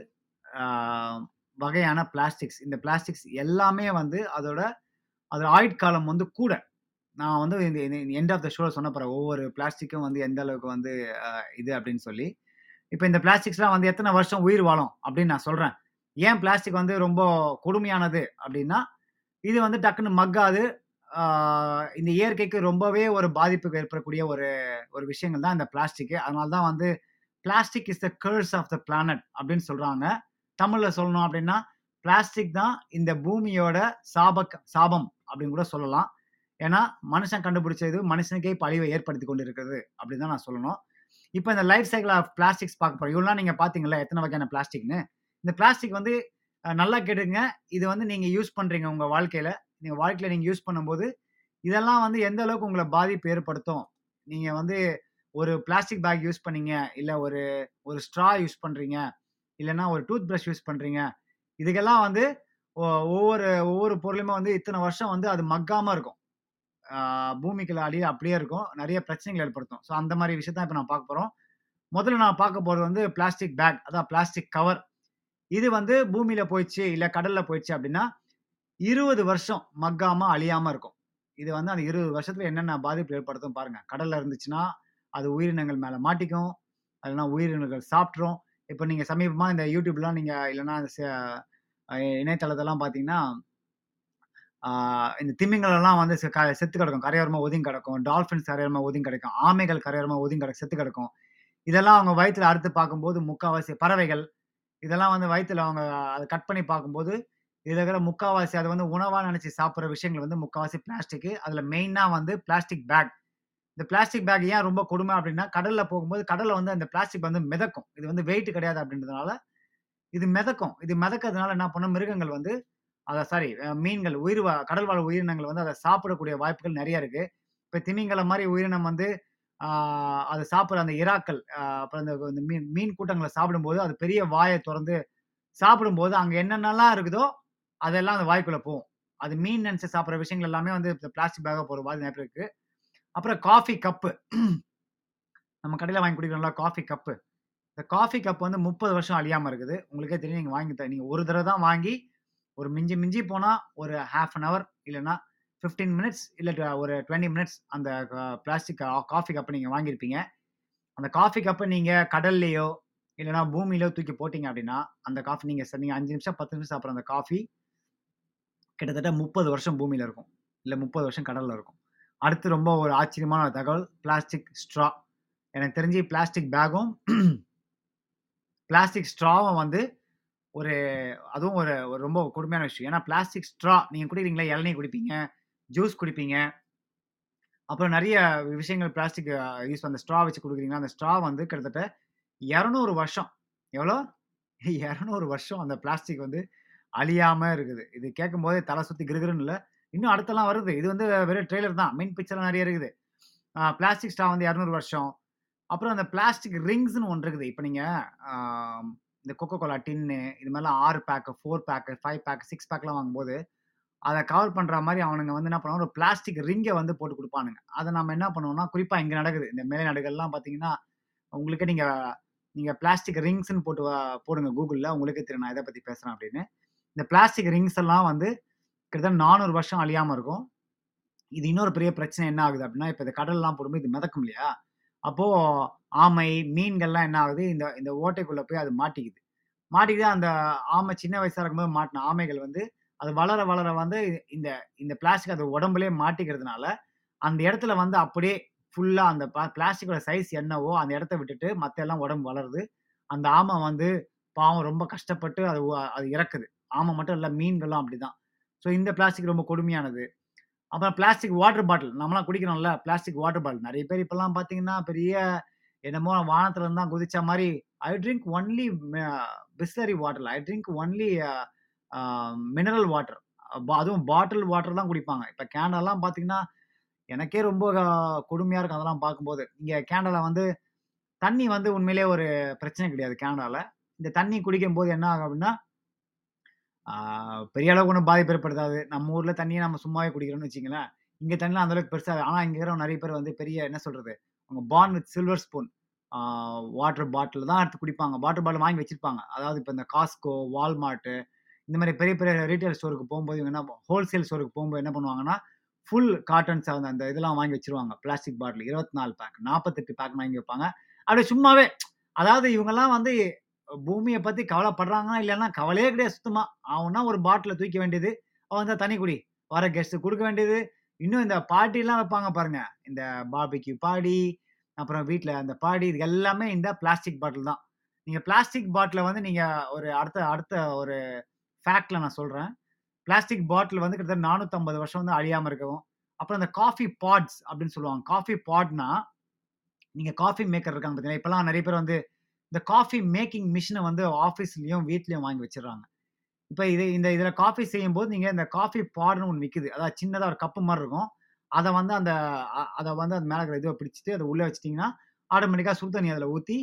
வகையான பிளாஸ்டிக்ஸ். இந்த பிளாஸ்டிக்ஸ் எல்லாமே வந்து அதோட அதோட ஆயுட்காலம் வந்து கூட. நான் வந்து இந்த எண்ட் ஆஃப் த ஷோவில் சொன்ன போகிறேன் ஒவ்வொரு பிளாஸ்டிக்கும் வந்து எந்த அளவுக்கு வந்து இது அப்படின்னு சொல்லி. இப்போ இந்த பிளாஸ்டிக்ஸ்லாம் வந்து எத்தனை வருஷம் உயிர் வாழும் அப்படின்னு நான் சொல்கிறேன் ஏன் பிளாஸ்டிக் வந்து ரொம்ப கொடுமையானது அப்படின்னா, இது வந்து டக்குன்னு மக்காது. இந்த இயற்கைக்கு ரொம்பவே ஒரு பாதிப்புக்கு ஏற்படக்கூடிய ஒரு ஒரு விஷயங்கள் தான் இந்த பிளாஸ்டிக். அதனால தான் வந்து plastic is the curse of the planet அப்படின்னு சொல்கிறாங்க தமிழில் சொல்லணும் அப்படின்னா, பிளாஸ்டிக் தான் இந்த பூமியோட சாபக் சாபம் அப்படின்னு கூட சொல்லலாம். ஏன்னா, மனுஷன் கண்டுபிடிச்சது மனுஷனுக்கே பழிவை ஏற்படுத்தி கொண்டு இருக்கிறது அப்படின்னு தான் நான் சொல்லணும். இப்போ இந்த லைஃப் சைக்கிள் ஆஃப் பிளாஸ்டிக்ஸ் பார்க்க போகிறோம் இவ்வளவு நீங்கள் பார்த்தீங்களா எத்தனை வகையான பிளாஸ்டிக்னு இந்த பிளாஸ்டிக் வந்து நல்லா கெடுங்க இது வந்து நீங்கள் யூஸ் பண்ணுறீங்க உங்கள் வாழ்க்கையில் நீங்கள் வாழ்க்கையில் நீங்கள் யூஸ் பண்ணும்போது, இதெல்லாம் வந்து எந்த அளவுக்கு உங்களை பாதிப்பு ஏற்படுத்தும். நீங்கள் வந்து ஒரு பிளாஸ்டிக் பேக் யூஸ் பண்ணீங்க, இல்லை ஒரு ஒரு ஸ்ட்ரா யூஸ் பண்ணுறீங்க இல்லைன்னா ஒரு டூத் ப்ரஷ் யூஸ் பண்ணுறீங்க இதுக்கெல்லாம் வந்து ஒவ்வொரு ஒவ்வொரு பொருளுமே வந்து இத்தனை வருஷம் வந்து அது மக்காமல் இருக்கும். பூமிக்குள்ள அடியில அப்படியே இருக்கும். நிறைய பிரச்சனைகள் ஏற்படுத்தும். ஸோ அந்த மாதிரி விஷயத்தான் இப்போ நான் பார்க்க போகிறோம் முதல்ல நான் பார்க்க போகிறது வந்து பிளாஸ்டிக் பேக். அதான் பிளாஸ்டிக் கவர். இது வந்து பூமியில போயிடுச்சு, இல்லை கடல்ல போயிடுச்சு அப்படின்னா, 20 வருஷம் மக்காம, அழியாம இருக்கும். இது வந்து அந்த 20 வருஷத்துல என்னென்ன பாதிப்பு ஏற்படுத்தும் பாருங்க. கடல்ல இருந்துச்சுன்னா, அது உயிரினங்கள் மேல மாட்டிக்கும். இல்லன்னா உயிரினங்கள் சாப்பிட்ரும் இப்போ நீங்க சமீபமா இந்த யூடியூப்லாம் நீங்க இல்லைன்னா ச பார்த்தீங்கன்னா இந்த திமிங்கலம்லாம் வந்து க செத்து கிடக்கும். கரையோரமாக ஒதுங்கி கிடக்கும். டால்ஃபின்ஸ் கரையோரமாக ஒதுங்கி கிடக்கும். ஆமைகள் கரையோரமாக ஒதுங்கி கிடக்கும் செத்து கிடக்கும். இதெல்லாம் அவங்க வயிற்றுல அறுத்து பார்க்கும்போது முக்கால்வாசி பறவைகள், இதெல்லாம் வந்து வயிற்றுல அவங்க அதை கட் பண்ணி பார்க்கும்போது, இதுல இருக்கிற முக்காவாசி அதை வந்து உணவாக நினச்சி சாப்பிட்ற விஷயங்கள் வந்து முக்காவாசி பிளாஸ்டிக்கு. அதுல மெயினாக வந்து பிளாஸ்டிக் பேக். இந்த பிளாஸ்டிக் பேக் ஏன் ரொம்ப கொடுமை அப்படின்னா, கடல்ல போகும்போது கடல்ல வந்து அந்த பிளாஸ்டிக் வந்து மிதக்கும். இது வந்து வெயிட் கிடையாது அப்படின்றதுனால, இது மிதக்கும். இது மிதக்கிறதுனால என்ன பண்ணும், மிருகங்கள் வந்து அதை சாரி மீன்கள் உயிர் வா கடல் வாழ் உயிரினங்கள் வந்து அதை சாப்பிடக்கூடிய வாய்ப்புகள் நிறைய இருக்கு. இப்போ திமிங்கலம் மாதிரி உயிரினம் வந்து அதை சாப்பிட்ற அந்த இறாக்கள், அப்புறம் இந்த இந்த மீன் மீன் கூட்டங்களை சாப்பிடும்போது, அது பெரிய வாயை திறந்து சாப்பிடும்போது, அங்கே என்னென்னலாம் இருக்குதோ, அதெல்லாம் அந்த வாய்க்குள்ளே போகும். அது மீன் நினச்சி சாப்பிட்ற விஷயங்கள் எல்லாமே வந்து இந்த பிளாஸ்டிக் பேக்காக போகிற மாதிரி நிறைய இருக்கு. அப்புறம் காஃபி கப்பு. நம்ம கடையில் வாங்கி குடிக்கிறோம்ல காஃபி கப்பு. இந்த காஃபி கப் வந்து 30 வருஷம் அழியாமல் இருக்குது. உங்களுக்கே தெரியும் நீங்கள் வாங்கி நீங்கள் ஒரு தடவை தான் வாங்கி, ஒரு மிஞ்சி மிஞ்சி போனால் ஒரு 1/2 அன் ஹவர் இல்லைன்னா 15 மினிட்ஸ் இல்லை ஒரு 20 மினிட்ஸ் அந்த பிளாஸ்டிக் காஃபி கப்பை நீங்கள் வாங்கியிருப்பீங்க. அந்த காஃபி கப்பை நீங்கள் கடல்லையோ இல்லைனா பூமியிலோ தூக்கி போட்டிங்க அப்படின்னா, அந்த காஃபி நீங்கள் சார் நீங்கள் அஞ்சு நிமிஷம், 10 நிமிஷம் அப்புறம் அந்த காஃபி கிட்டத்தட்ட 30 வருஷம் பூமியில் இருக்கும். இல்லை முப்பது வருஷம் கடலில் இருக்கும். அடுத்து ரொம்ப ஒரு ஆச்சரியமான தகவல், பிளாஸ்டிக் ஸ்ட்ரா. எனக்கு தெரிஞ்சு பிளாஸ்டிக் பேக்கும், பிளாஸ்டிக் ஸ்ட்ராவும் வந்து ஒரு அதுவும் ஒரு ஒரு ரொம்ப கொடுமையான விஷயம். ஏன்னா பிளாஸ்டிக் ஸ்ட்ரா நீங்கள் குடிக்கிறீங்களா, இளநீ குடிப்பீங்க, ஜூஸ் குடிப்பீங்க. அப்புறம் நிறைய விஷயங்கள் பிளாஸ்டிக் யூஸ் அந்த ஸ்ட்ரா வச்சு குடுக்குறீங்களா, அந்த ஸ்ட்ரா வந்து கிட்டத்தட்ட 200 வருஷம். எவ்வளோ? 200 வருஷம் அந்த பிளாஸ்டிக் வந்து அழியாமல் இருக்குது. இது கேட்கும்போதே தலை சுற்றி கிறுகிறுன்னு இல்லை இன்னும் அடுத்தலாம் வருது. இது வந்து வெறும் ட்ரெய்லர் தான். மெயின் பிக்சர்லாம் நிறைய இருக்குது. பிளாஸ்டிக் ஸ்ட்ரா வந்து 200 வருஷம். அப்புறம் அந்த பிளாஸ்டிக் ரிங்ஸ்னு ஒன்று இருக்குது. இப்போ நீங்கள் இந்த கொக்கோ கோலா டின்னு, இது மாதிரிலாம் ஆறு pack four pack five pack, six பேக்லாம் வாங்கும்போது, அதை கவர் பண்ணுற மாதிரி அவனுங்க வந்து என்ன பண்ணுவாங்க, ஒரு பிளாஸ்டிக் ரிங்கை வந்து போட்டு கொடுப்பானுங்க அதை நம்ம என்ன பண்ணுவோம்னா, குறிப்பாக இங்கே நடக்குது. இந்த மேலை நாடுகள்லாம் பார்த்தீங்கன்னா, உங்களுக்கே நீங்கள் நீங்கள் பிளாஸ்டிக் ரிங்ஸ்ன்னு போட்டு போடுங்க கூகுளில் உங்களுக்கே தெரியும் நான் இதை பற்றி பேசுகிறேன் அப்படின்னு. இந்த பிளாஸ்டிக் ரிங்ஸ் எல்லாம் வந்து கிட்டத்தட்ட 400 வருஷம் அழியாமல் இருக்கும். இது இன்னொரு பெரிய பிரச்சனை என்ன ஆகுது அப்படின்னா, இப்போ இந்த கடல்லாம் போடும்போது இது மிதக்கும் இல்லையா? அப்போது ஆமை, மீன்கள்லாம் என்ன ஆகுது, இந்த இந்த ஓட்டைக்குள்ளே போய் அது மாட்டிக்குது. மாட்டிக்குது அந்த ஆமை சின்ன வயசாக இருக்கும்போது மாட்டின ஆமைகள் வந்து, அது வளர வளர வந்து இந்த இந்த பிளாஸ்டிக் அது உடம்புலே மாட்டிக்கிறதுனால, அந்த இடத்துல வந்து அப்படியே ஃபுல்லாக அந்த ப பிளாஸ்டிக்கோட சைஸ் என்னவோ, அந்த இடத்த விட்டுட்டு மற்ற எல்லாம் உடம்பு வளருது. அந்த ஆமை வந்து பாவம் ரொம்ப கஷ்டப்பட்டு அது அது இறக்குது. ஆமை மட்டும் இல்லை மீன்களும் அப்படிதான். ஸோ இந்த பிளாஸ்டிக் ரொம்ப கொடுமையானது. அப்புறம் பிளாஸ்டிக் வாட்டர் பாட்டில். நம்மளாம் குடிக்கிறோம்ல, பிளாஸ்டிக் வாட்டர் பாட்டில். நிறைய பேர் இப்போல்லாம் பார்த்தீங்கன்னா, பெரிய என்னமோ வானத்துல இருந்து தான் குதிச்ச மாதிரி I drink only Bisleri water. I drink only mineral water. அதுவும் பாட்டில் வாட்டர் தான் குடிப்பாங்க. இப்போ கேண்டல்லாம் பார்த்தீங்கன்னா, எனக்கே ரொம்ப கொடுமையாக இருக்கும் அதெல்லாம் பார்க்கும்போது. இங்கே கேனடால வந்து தண்ணி வந்து உண்மையிலேயே ஒரு பிரச்சனை கிடையாது கேனடாவில் இந்த தண்ணி குடிக்கும்போது என்ன ஆகும் அப்படின்னா, பெரிய அளவுக்கு ஒன்றும் பாதிப்பு ஏற்படுத்தாது. நம்ம ஊரில் தண்ணியை நம்ம சும்மாவே குடிக்கிறோம்னு வச்சிங்களேன் இங்கே தண்ணிலாம் அந்த அளவுக்கு ஆனால் இங்கே இருக்கிற நிறைய பேர் வந்து பெரிய என்ன சொல்கிறது அவங்க born with silver spoon. Water bottle தான் எடுத்து குடிப்பாங்க. வாட்டர் பாட்டில் வாங்கி வச்சுருப்பாங்க அதாவது இப்போ இந்த காஸ்கோ வால்மார்ட்டு இந்த மாதிரி பெரிய பெரிய ரீட்டெயில் ஸ்டோருக்கு போகும்போது இவங்க என்ன ஹோல்சேல் ஸ்டோருக்கு போகும்போது என்ன பண்ணுவாங்கன்னா, ஃபுல் காட்டன்ஸ் அந்த அந்த இதெல்லாம் வாங்கி வச்சிருவாங்க பிளாஸ்டிக் பாட்டில் 24 பேக், 48 பேக் வாங்கி வைப்பாங்க. அப்படியே சும்மாவே அதாவது இவங்கெல்லாம் வந்து பூமியை பற்றி கவலைப்படுறாங்கன்னா இல்லைன்னா கவலையே கிடையாது சுத்தமாக அவனா ஒரு பாட்டில தூக்க வேண்டியது. அவன் வந்தா தனி குடி. வர கெஸ்ட்டு கொடுக்க வேண்டியது. இன்னும் இந்த பாட்டிலாம் வைப்பாங்க பாருங்க. இந்த பாபிக்யூ பாடி அப்புறம் வீட்டில் அந்த பாடி இது எல்லாமே இந்த பிளாஸ்டிக் பாட்டில் தான். நீங்கள் பிளாஸ்டிக் பாட்டிலை வந்து நீங்கள் ஒரு அடுத்த அடுத்த ஒரு ஃபேக்டில் நான் சொல்கிறேன் பிளாஸ்டிக் பாட்டில் வந்து கிட்டத்தட்ட 450 வருஷம் வந்து அழியாமல் இருக்கவும், அப்புறம் இந்த காஃபி பாட்ஸ் அப்படின்னு சொல்லுவாங்க. காஃபி பாட்னா, நீங்கள் காஃபி மேக்கர் இருக்காங்க பார்த்தீங்களா, இப்போலாம் நிறைய பேர் வந்து இந்த காஃபி மேக்கிங் மிஷினை வந்து ஆஃபீஸ்லேயும் வீட்லேயும் வாங்கி வச்சிடுறாங்க இப்போ இது இந்த இதில் காஃபி செய்யும்போது நீங்கள் இந்த காஃபி பாட்னு ஒன்று விக்குது. அதாவது சின்னதாக ஒரு கப்பு மாதிரி இருக்கும். அதை வந்து அந்த அதை வந்து அது மேலே இருக்கிற பிடிச்சிட்டு அதை உள்ளே உள்ள ஆட்டோமேட்டிக்காக சுடு தண்ணி அதில் ஊற்றி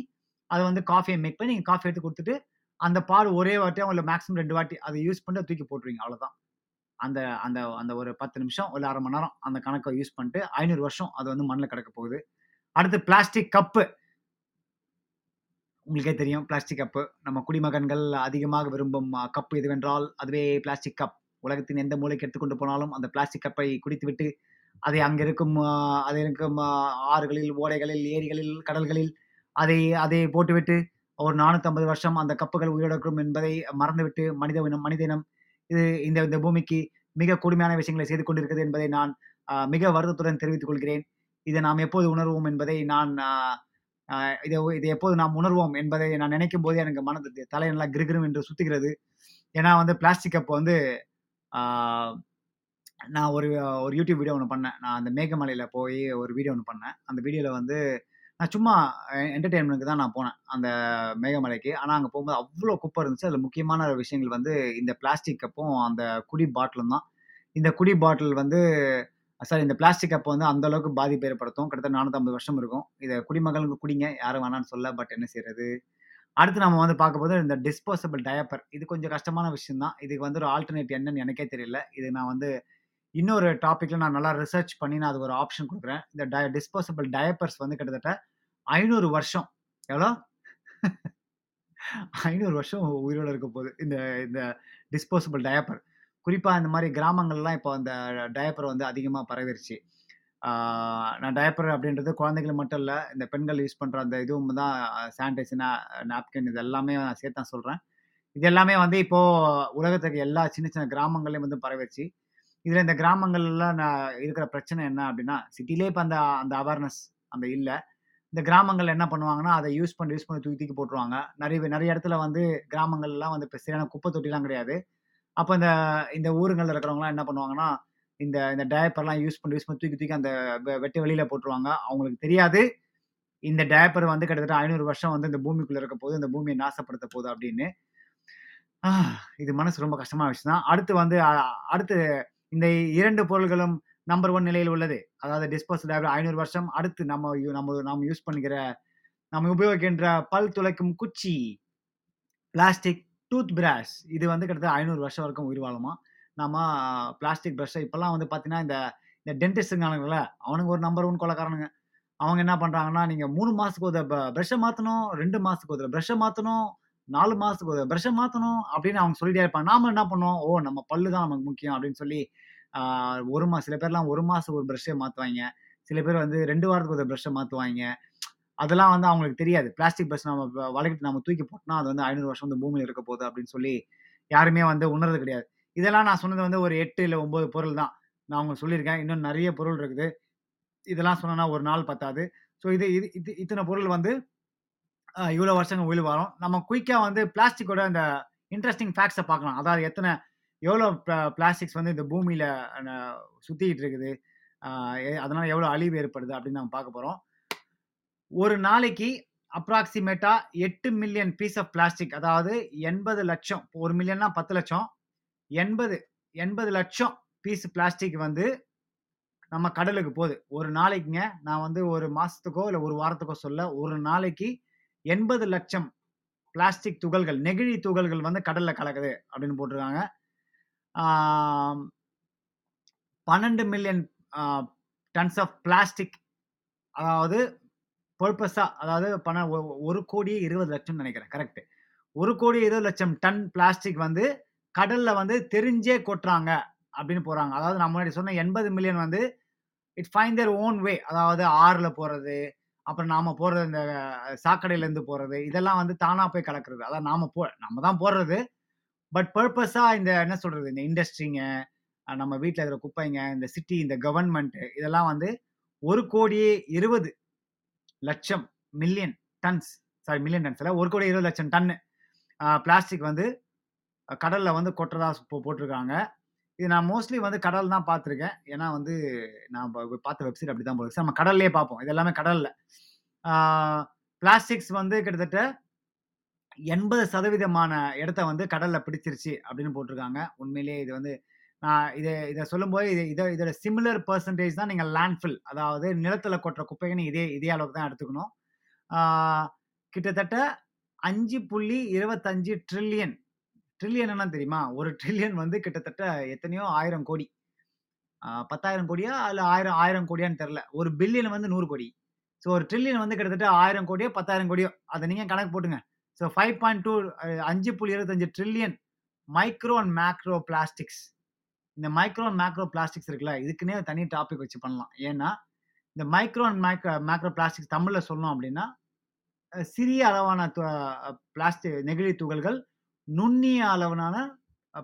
அதை வந்து காஃபியை மேக் பண்ணி நீங்கள் காஃபி எடுத்து கொடுத்துட்டு அந்த பால் ஒரே வாட்டியோ இல்லை மேக்ஸிமம் ரெண்டு வாட்டி அதை யூஸ் பண்ணிட்டு தூக்கி போட்டுருவீங்க. அவ்வளோதான். அந்த அந்த அந்த ஒரு 10 நிமிஷம் இல்லை அரை மணி நேரம் அந்த கணக்கை யூஸ் பண்ணிட்டு ஐநூறு வருஷம் அது வந்து மண்ணில் கிடக்க போகுது. அடுத்து பிளாஸ்டிக் கப்பு. உங்களுக்கே தெரியும் பிளாஸ்டிக் கப்பு. நம்ம குடிமகன்கள் அதிகமாக விரும்பும் கப்பு கப் எதுவென்றால், அதுவே பிளாஸ்டிக் கப். உலகத்தின் எந்த மூலைக்கு எடுத்துக்கொண்டு போனாலும் அந்த பிளாஸ்டிக் கப்பை குடித்துவிட்டு, அதை அங்கே இருக்கும் அது இருக்கும் ஆறுகளில், ஓடைகளில், ஏரிகளில், கடல்களில் அதை அதை போட்டுவிட்டு ஒரு 450 வருஷம் அந்த கப்புகள் உயிரிழக்கும் என்பதை மறந்துவிட்டு மனித இனம் மனித இனம் இது இந்த இந்த பூமிக்கு மிக கொடுமையான விஷயங்களை செய்து கொண்டிருக்கிறது என்பதை நான் மிக வருத்தத்துடன் தெரிவித்துக் கொள்கிறேன். இதை நாம் எப்போது உணர்வோம் என்பதை நான் இதை இதை எப்போது நாம் உணர்வோம் என்பதை நான் நினைக்கும் போதே எனக்கு மனது தலை நல்லா கிருகிரும் என்று சுத்துகிறது. ஏன்னா வந்து பிளாஸ்டிக் கப் வந்து நான் ஒரு ஒரு யூடியூப் வீடியோ ஒன்று பண்ணேன். நான் அந்த மேகமலையில் போய் ஒரு வீடியோ ஒன்று பண்ணேன். அந்த வீடியோவில் வந்து நான் சும்மா என்டர்டெயின்மெண்ட்டுக்கு தான் நான் போனேன். அந்த மேகமலைக்கு. ஆனால் அங்கே போகும்போது அவ்வளோ குப்பை இருந்துச்சு. அதில் முக்கியமான விஷயங்கள் வந்து இந்த பிளாஸ்டிக் கப்பும், அந்த குடி பாட்டிலும் தான். இந்த குடி பாட்டில் வந்து சாரி இந்த பிளாஸ்டிக் கப் வந்து அந்த அளவுக்கு ஏற்படுத்தும். கிட்டத்தட்ட 450 வருஷம் இருக்கும். இதை குடிமகளுக்கு குடிங்க. யாரும் வேணான்னு சொல்ல பட் என்ன செய்யறது அடுத்து நம்ம வந்து பார்க்கும்போது இந்த டிஸ்போசபிள் டயப்பர். இது கொஞ்சம் கஷ்டமான விஷயம் தான். இதுக்கு வந்து ஒரு ஆல்டர்னேட் என்னன்னு எனக்கே தெரியல. இது நான் வந்து இன்னொரு டாப்பிக்கில் நான் நல்லா ரிசர்ச் பண்ணி நான் அதுக்கு ஒரு ஆப்ஷன் கொடுக்குறேன் இந்த டய டிஸ்போசபிள் டயப்பர்ஸ் வந்து கிட்டத்தட்ட ஐநூறு வருஷம். எவ்வளோ? ஐநூறு வருஷம் உயிரோட இருக்க போகுது. இந்த இந்த டிஸ்போசபிள் டயப்பர். குறிப்பாக இந்த மாதிரி கிராமங்கள்லாம் இப்போ அந்த டயப்பர் வந்து அதிகமாக பரவிருச்சு. நான் டயப்பர் அப்படின்றது குழந்தைகள் மட்டும் இல்லை இந்த பெண்கள் யூஸ் பண்ணுற அந்த இதுவும் தான் சானிடைசர், நாப்கின் இது எல்லாமே நான் சேர்த்து தான் சொல்கிறேன் இது எல்லாமே வந்து இப்போது உலகத்துக்கு எல்லா சின்ன சின்ன கிராமங்கள்லையும் வந்து பரவிருச்சு. இதில் இந்த கிராமங்கள்லாம் நான் இருக்கிற பிரச்சனை என்ன அப்படின்னா, சிட்டிலே இப்போ அந்த அந்த அவேர்னஸ் அந்த இல்லை இந்த கிராமங்கள் என்ன பண்ணுவாங்கன்னா, அதை யூஸ் பண்ணி யூஸ் பண்ணி தூக்கி தூக்கி போட்டுருவாங்க. நிறைய நிறைய இடத்துல வந்து கிராமங்கள்லாம் வந்து இப்போ சரியான குப்பை தொட்டிலாம் கிடையாது. அப்போ இந்த இந்த ஊருங்களில் இருக்கிறவங்கலாம் என்ன பண்ணுவாங்கன்னா, இந்த இந்த டயப்பர்லாம் யூஸ் பண்ணி யூஸ் பண்ணி தூக்கி தூக்கி அந்த வெட்டி வெளியில் வெளியில போட்டுருவாங்க. அவங்களுக்கு தெரியாது, இந்த டயப்பர் வந்து கிட்டத்தட்ட ஐநூறு வருஷம் வந்து இந்த பூமிக்குள்ளே இருக்க போது, இந்த பூமியை நாசப்படுத்த போகுது அப்படின்னு. இது மனசு ரொம்ப கஷ்டமான விஷயம் தான். அடுத்து வந்து அடுத்து இந்த இரண்டு பொருள்களும் நம்பர் ஒன் நிலையில் உள்ளது. அதாவது டிஸ்போசபிள் டயப்பர் 500 வருஷம். அடுத்து நம்ம யூ நம்ம நாம் யூஸ் பண்ணுகிற நம்ம உபயோகிக்கின்ற பல் துளைக்கும் குச்சி. Plastic toothbrush. இது வந்து கிட்டத்தட்ட ஐநூறு வருஷம் வரைக்கும் உயிர் வாழுமா நம்ம பிளாஸ்டிக் ப்ரஷ்ஷை இப்போல்லாம் வந்து பார்த்தீங்கன்னா, இந்த இந்த டென்டிஸ்ட்டுங்கானுங்கள அவனுங்க ஒரு நம்பர் ஒன் கொலக்காரனுங்க அவங்க என்ன பண்ணுறாங்கன்னா நீங்கள் மூணு மாதத்துக்கு ஒரு ப பிரஷ்ஷ மாத்தணும், 2 மாசத்துக்கு ஒரு தடவ மாற்றணும் நாலு மாதத்துக்கு ஒரு தடவ மாற்றணும் அப்படின்னு அவங்க சொல்லிட்டே இருப்பாங்க. நாம என்ன பண்ணுவோம், ஓ! நம்ம பல்லு தான் நமக்கு முக்கியம் அப்படின்னு சொல்லி, ஒரு மாதம் சில பேர்லாம் ஒரு மாதத்துக்கு ஒரு பிரஷ்ஷ மாற்றுவாங்க சில பேர் வந்து ரெண்டு வாரத்துக்கு ஒரு ப்ரஷ்ஷை மாற்றுவாங்க அதெல்லாம் வந்து அவங்களுக்கு தெரியாது. பிளாஸ்டிக் பிரஷ் நம்ம வளர்க்கிட்டு நம்ம தூக்கி போட்டோம்னா, அது வந்து ஐநூறு வருஷம் வந்து பூமியில் இருக்க போகுது அப்படின்னு சொல்லி, யாருமே வந்து உணர்றது கிடையாது. இதெல்லாம் நான் சொன்னது வந்து ஒரு எட்டு இல்லை ஒம்பது பொருள் தான். நான் அவங்க சொல்லியிருக்கேன். இன்னும் நிறைய பொருள் இருக்குது. இதெல்லாம் சொன்னேன்னா ஒரு நாள் பத்தாது. ஸோ இது இது இத்தனை பொருள் வந்து இவ்வளோ வருஷங்கள் உயிர் வரும் நம்ம குயிக்காக வந்து பிளாஸ்டிக்கோட இந்த இன்ட்ரெஸ்டிங் ஃபேக்ட்ஸை பார்க்கலாம். அதாவது எத்தனை எவ்வளோ பிளாஸ்டிக்ஸ் வந்து இந்த பூமியில் சுற்றிக்கிட்டு இருக்குது. அதனால் எவ்வளோ அழிவு ஏற்படுது அப்படின்னு நம்ம பார்க்க போகிறோம் ஒரு நாளைக்கு அப்ராக்சிமேட்டாக எட்டு மில்லியன் பீஸ் ஆஃப் பிளாஸ்டிக் அதாவது 80,00,000 1 மில்லியன்னா பத்து லட்சம் எண்பது எண்பது லட்சம் பீஸ் பிளாஸ்டிக் வந்து நம்ம கடலுக்கு போது. ஒரு நாளைக்குங்க. நான் வந்து ஒரு மாதத்துக்கோ இல்லை ஒரு வாரத்துக்கோ சொல்ல ஒரு நாளைக்கு எண்பது லட்சம் பிளாஸ்டிக் துகள்கள், நெகிழி துகள்கள் வந்து கடல்ல கலக்குது அப்படின்னு போட்டிருக்காங்க. பன்னெண்டு மில்லியன் டன்ஸ் ஆஃப் பிளாஸ்டிக் அதாவது பர்ப்பஸா அதாவது பண ஒ 1,20,00,000 நினைக்கிறேன் கரெக்ட். 1,20,00,000 டன் பிளாஸ்டிக் வந்து கடல்ல வந்து தெரிஞ்சே கொட்டுறாங்க அப்படின்னு போடுறாங்க. அதாவது நான் முன்னாடி சொன்ன 80 மில்லியன் வந்து it find their own way. அதாவது ஆறுல போறது, அப்புறம் நாம போறது இந்த சாக்கடையில இருந்து போறது, இதெல்லாம் வந்து தானா போய் கலக்கிறது. அதான் நாம போ நம்ம தான் போடுறது. பட் பர்பஸா இந்த என்ன சொல்றது, இந்த இண்டஸ்ட்ரிங்க, நம்ம வீட்டில் இருக்கிற குப்பைங்க, இந்த சிட்டி, இந்த கவர்மெண்ட் இதெல்லாம் வந்து 1,20,00,000 million tons sorry million tons இல்ல 1,20,00,000 டன்னு பிளாஸ்டிக் வந்து கடலில் வந்து கொட்டுறதா போட்டிருக்காங்க. இது நான் மோஸ்ட்லி வந்து கடல் தான் பார்த்துருக்கேன். ஏன்னா வந்து நான் பார்த்த வெப்சைட் அப்படி தான் போகுது நம்ம கடல்லே பார்ப்போம். இது எல்லாமே கடலில் பிளாஸ்டிக்ஸ் வந்து கிட்டத்தட்ட 80% இடத்த வந்து கடலில் பிடிச்சிருச்சு அப்படின்னு போட்டிருக்காங்க. உண்மையிலேயே இது வந்து நான் இதை இதை சொல்லும்போது இது இதை இதோட சிமிலர் பர்சன்டேஜ் தான் நீங்கள் லேண்ட்ஃபில் அதாவது நிலத்தில் கொட்டுற குப்பைகள்னு இதே இதே அளவுக்கு தான் எடுத்துக்கணும். கிட்டத்தட்ட அஞ்சு புள்ளி இருபத்தஞ்சு ட்ரில்லியன் ட்ரில்லியன் என்னன்னு தெரியுமா? ஒரு ட்ரில்லியன் வந்து கிட்டத்தட்ட எத்தனையோ ஆயிரம் கோடி. பத்தாயிரம் கோடியா? இல்லை ஆயிரம் ஆயிரம் கோடியான்னு தெரில ஒரு பில்லியன் வந்து நூறு கோடி. ஸோ ஒரு ட்ரில்லியன் வந்து கிட்டத்தட்ட ஆயிரம் கோடியோ, 10,000 கோடியோ. அதை நீங்கள் கணக்கு போட்டுங்க. ஸோ ஃபைவ் பாயிண்ட் டூ அஞ்சு புள்ளி இருபத்தஞ்சு trillion micro and macro plastics. இந்த மைக்ரோ அண்ட் மேக்ரோ பிளாஸ்டிக்ஸ் இருக்குல்ல, இதுக்குன்னே தனி டாபிக் வச்சு பண்ணலாம். ஏன்னா, இந்த micro and macro macro plastics தமிழில் சொல்லணும் அப்படின்னா, சிறிய அளவான து நெகிழி துகள்கள், நுண்ணிய அளவிலான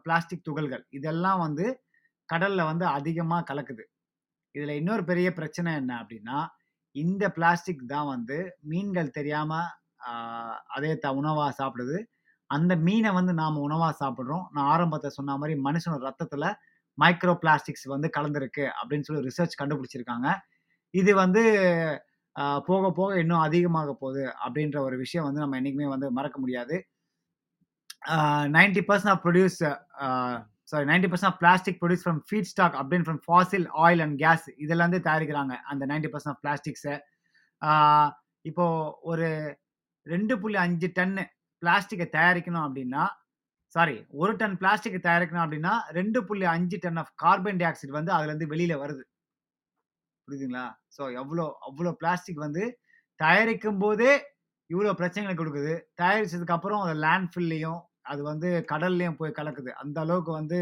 பிளாஸ்டிக் துகள்கள். இதெல்லாம் வந்து கடல்ல வந்து அதிகமாக கலக்குது. இதில் இன்னொரு பெரிய பிரச்சனை என்ன அப்படின்னா, இந்த பிளாஸ்டிக் தான் வந்து மீன்கள் தெரியாமல் அதே த உணவாக சாப்பிடுது. அந்த மீனை வந்து நாம் உணவாக சாப்பிட்றோம் நான் ஆரம்பத்தை சொன்ன மாதிரி மனுஷனோட ரத்தத்தில் மைக்ரோ பிளாஸ்டிக்ஸ் வந்து கலந்துருக்கு அப்படின்னு சொல்லி ரிசர்ச் கண்டுபிடிச்சிருக்காங்க. இது வந்து போக போக இன்னும் அதிகமாக போகுது அப்படின்ற ஒரு விஷயம் வந்து நம்ம என்றைக்குமே வந்து மறக்க முடியாது. Ninety percent of produce sorry 90% of plastic produce from feedstock அப்படின்னு from fossil oil and gas இதெல்லாம் தயாரிக்கிறாங்க. அந்த 90% ஆஃப் பிளாஸ்டிக்ஸை இப்போ ஒரு 2.5 டன்னு பிளாஸ்டிக்கை தயாரிக்கணும் அப்படின்னா, சாரி ஒரு டன் பிளாஸ்டிக்கை தயாரிக்கணும் அப்படின்னா, 2.5 ton of carbon dioxide வந்து அதுலேருந்து வெளியில் வருது. புரியுதுங்களா? ஸோ எவ்வளோ அவ்வளோ பிளாஸ்டிக் வந்து தயாரிக்கும் போதே இவ்வளோ பிரச்சனைகளை கொடுக்குது தயாரிச்சதுக்கப்புறம் அதை லேண்ட் ஃபில்லையும் அது வந்து கடல்லையும் போய் கலக்குது. அந்த அளவுக்கு வந்து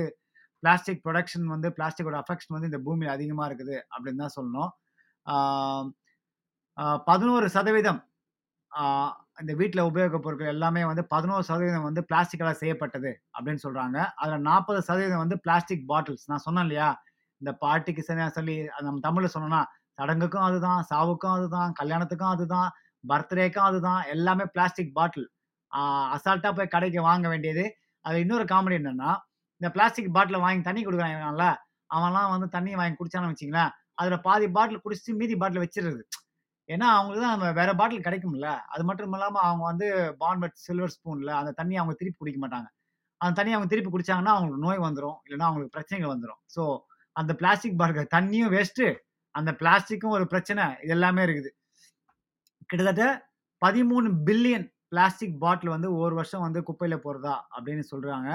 பிளாஸ்டிக் புரொடக்ஷன் வந்து பிளாஸ்டிக்கோட அஃபெக்ஷன் வந்து இந்த பூமியில் அதிகமாக இருக்குது அப்படின்னு தான் சொல்லணும். பதினோரு சதவீதம் இந்த வீட்டில் உபயோகப் பொருட்கள் எல்லாமே வந்து 11% வந்து பிளாஸ்டிக்கால் செய்யப்பட்டது அப்படின்னு சொல்கிறாங்க அதில் நாற்பது சதவீதம் வந்து பிளாஸ்டிக் பாட்டில்ஸ். நான் சொன்னேன் இல்லையா? இந்த பார்ட்டிக்கு சரியா சொல்லி நம்ம தமிழில் சொன்னோன்னா சடங்குக்கும் அதுதான், சாவுக்கும் அதுதான், கல்யாணத்துக்கும் அதுதான், பர்த்டேக்கும் அதுதான். எல்லாமே பிளாஸ்டிக் பாட்டில். அசால்ட்டாக போய் கடைக்கு வாங்க வேண்டியது. அது இன்னொரு காமெடி என்னென்னா இந்த பிளாஸ்டிக் பாட்டில் வாங்கி தண்ணி கொடுக்குறாங்கல்ல அவன்லாம் வந்து தண்ணி வாங்கி குடிச்சான்னு வச்சிங்களேன் அதில் பாதி பாட்டில் குடிச்சுட்டு மீதி பாட்டில் வச்சிருது ஏன்னா, அவங்களுக்கு தான் வேற பாட்டில் கிடைக்கும்ல. அது மட்டும் இல்லாமல் அவங்க வந்து பான்வெட் சில்வர் ஸ்பூனில் அந்த தண்ணியை அவங்க திருப்பி குடிக்க மாட்டாங்க. அந்த தண்ணி அவங்க திருப்பி குடிச்சாங்கன்னா, அவங்களுக்கு நோய் வந்துடும் இல்லைன்னா அவங்களுக்கு பிரச்சனைகள் வந்துடும் ஸோ அந்த பிளாஸ்டிக் பாட்டில் தண்ணியும் வேஸ்ட்டு, அந்த பிளாஸ்டிக்கும் ஒரு பிரச்சனை. இது எல்லாமே இருக்குது. கிட்டத்தட்ட 13 பில்லியன் பிளாஸ்டிக் பாட்டில் வந்து ஒரு வருஷம் வந்து குப்பையில் போடுறதா அப்படின்னு சொல்கிறாங்க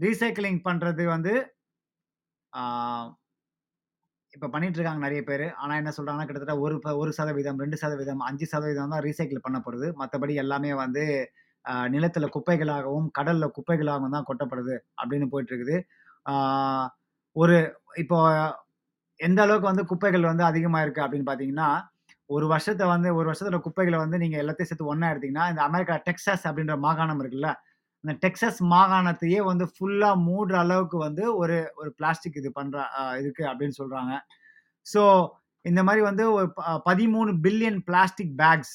ரீசைக்கிளிங் பண்ணுறது வந்து இப்போ பண்ணிட்டு இருக்காங்க நிறைய பேர். ஆனால் என்ன சொல்கிறாங்கன்னா கிட்டத்தட்ட ஒரு ப 1%, 2%, 5% தான் ரீசைக்கிள் பண்ணப்படுது. மற்றபடி எல்லாமே வந்து நிலத்தில் குப்பைகளாகவும், கடலில் குப்பைகளாகவும் தான் கொட்டப்படுது அப்படின்னு போயிட்டுருக்குது. ஒரு இப்போ எந்த அளவுக்கு வந்து குப்பைகள் வந்து அதிகமாக இருக்குது அப்படின்னு பார்த்தீங்கன்னா, ஒரு வருஷத்தை வந்து ஒரு வருஷத்துல குப்பைகளை வந்து நீங்க எல்லாத்தையும் சேர்த்து ஒன்றா எடுத்தீங்கன்னா, இந்த அமெரிக்கா டெக்சாஸ் அப்படின்ற மாகாணம் இருக்குல்ல, அந்த டெக்ஸஸ் மாகாணத்தையே வந்து ஃபுல்லா மூடுற அளவுக்கு வந்து ஒரு ஒரு பிளாஸ்டிக் இது பண்ற இருக்கு அப்படின்னு சொல்றாங்க. ஸோ இந்த மாதிரி வந்து ஒரு ப 13 billion plastic bags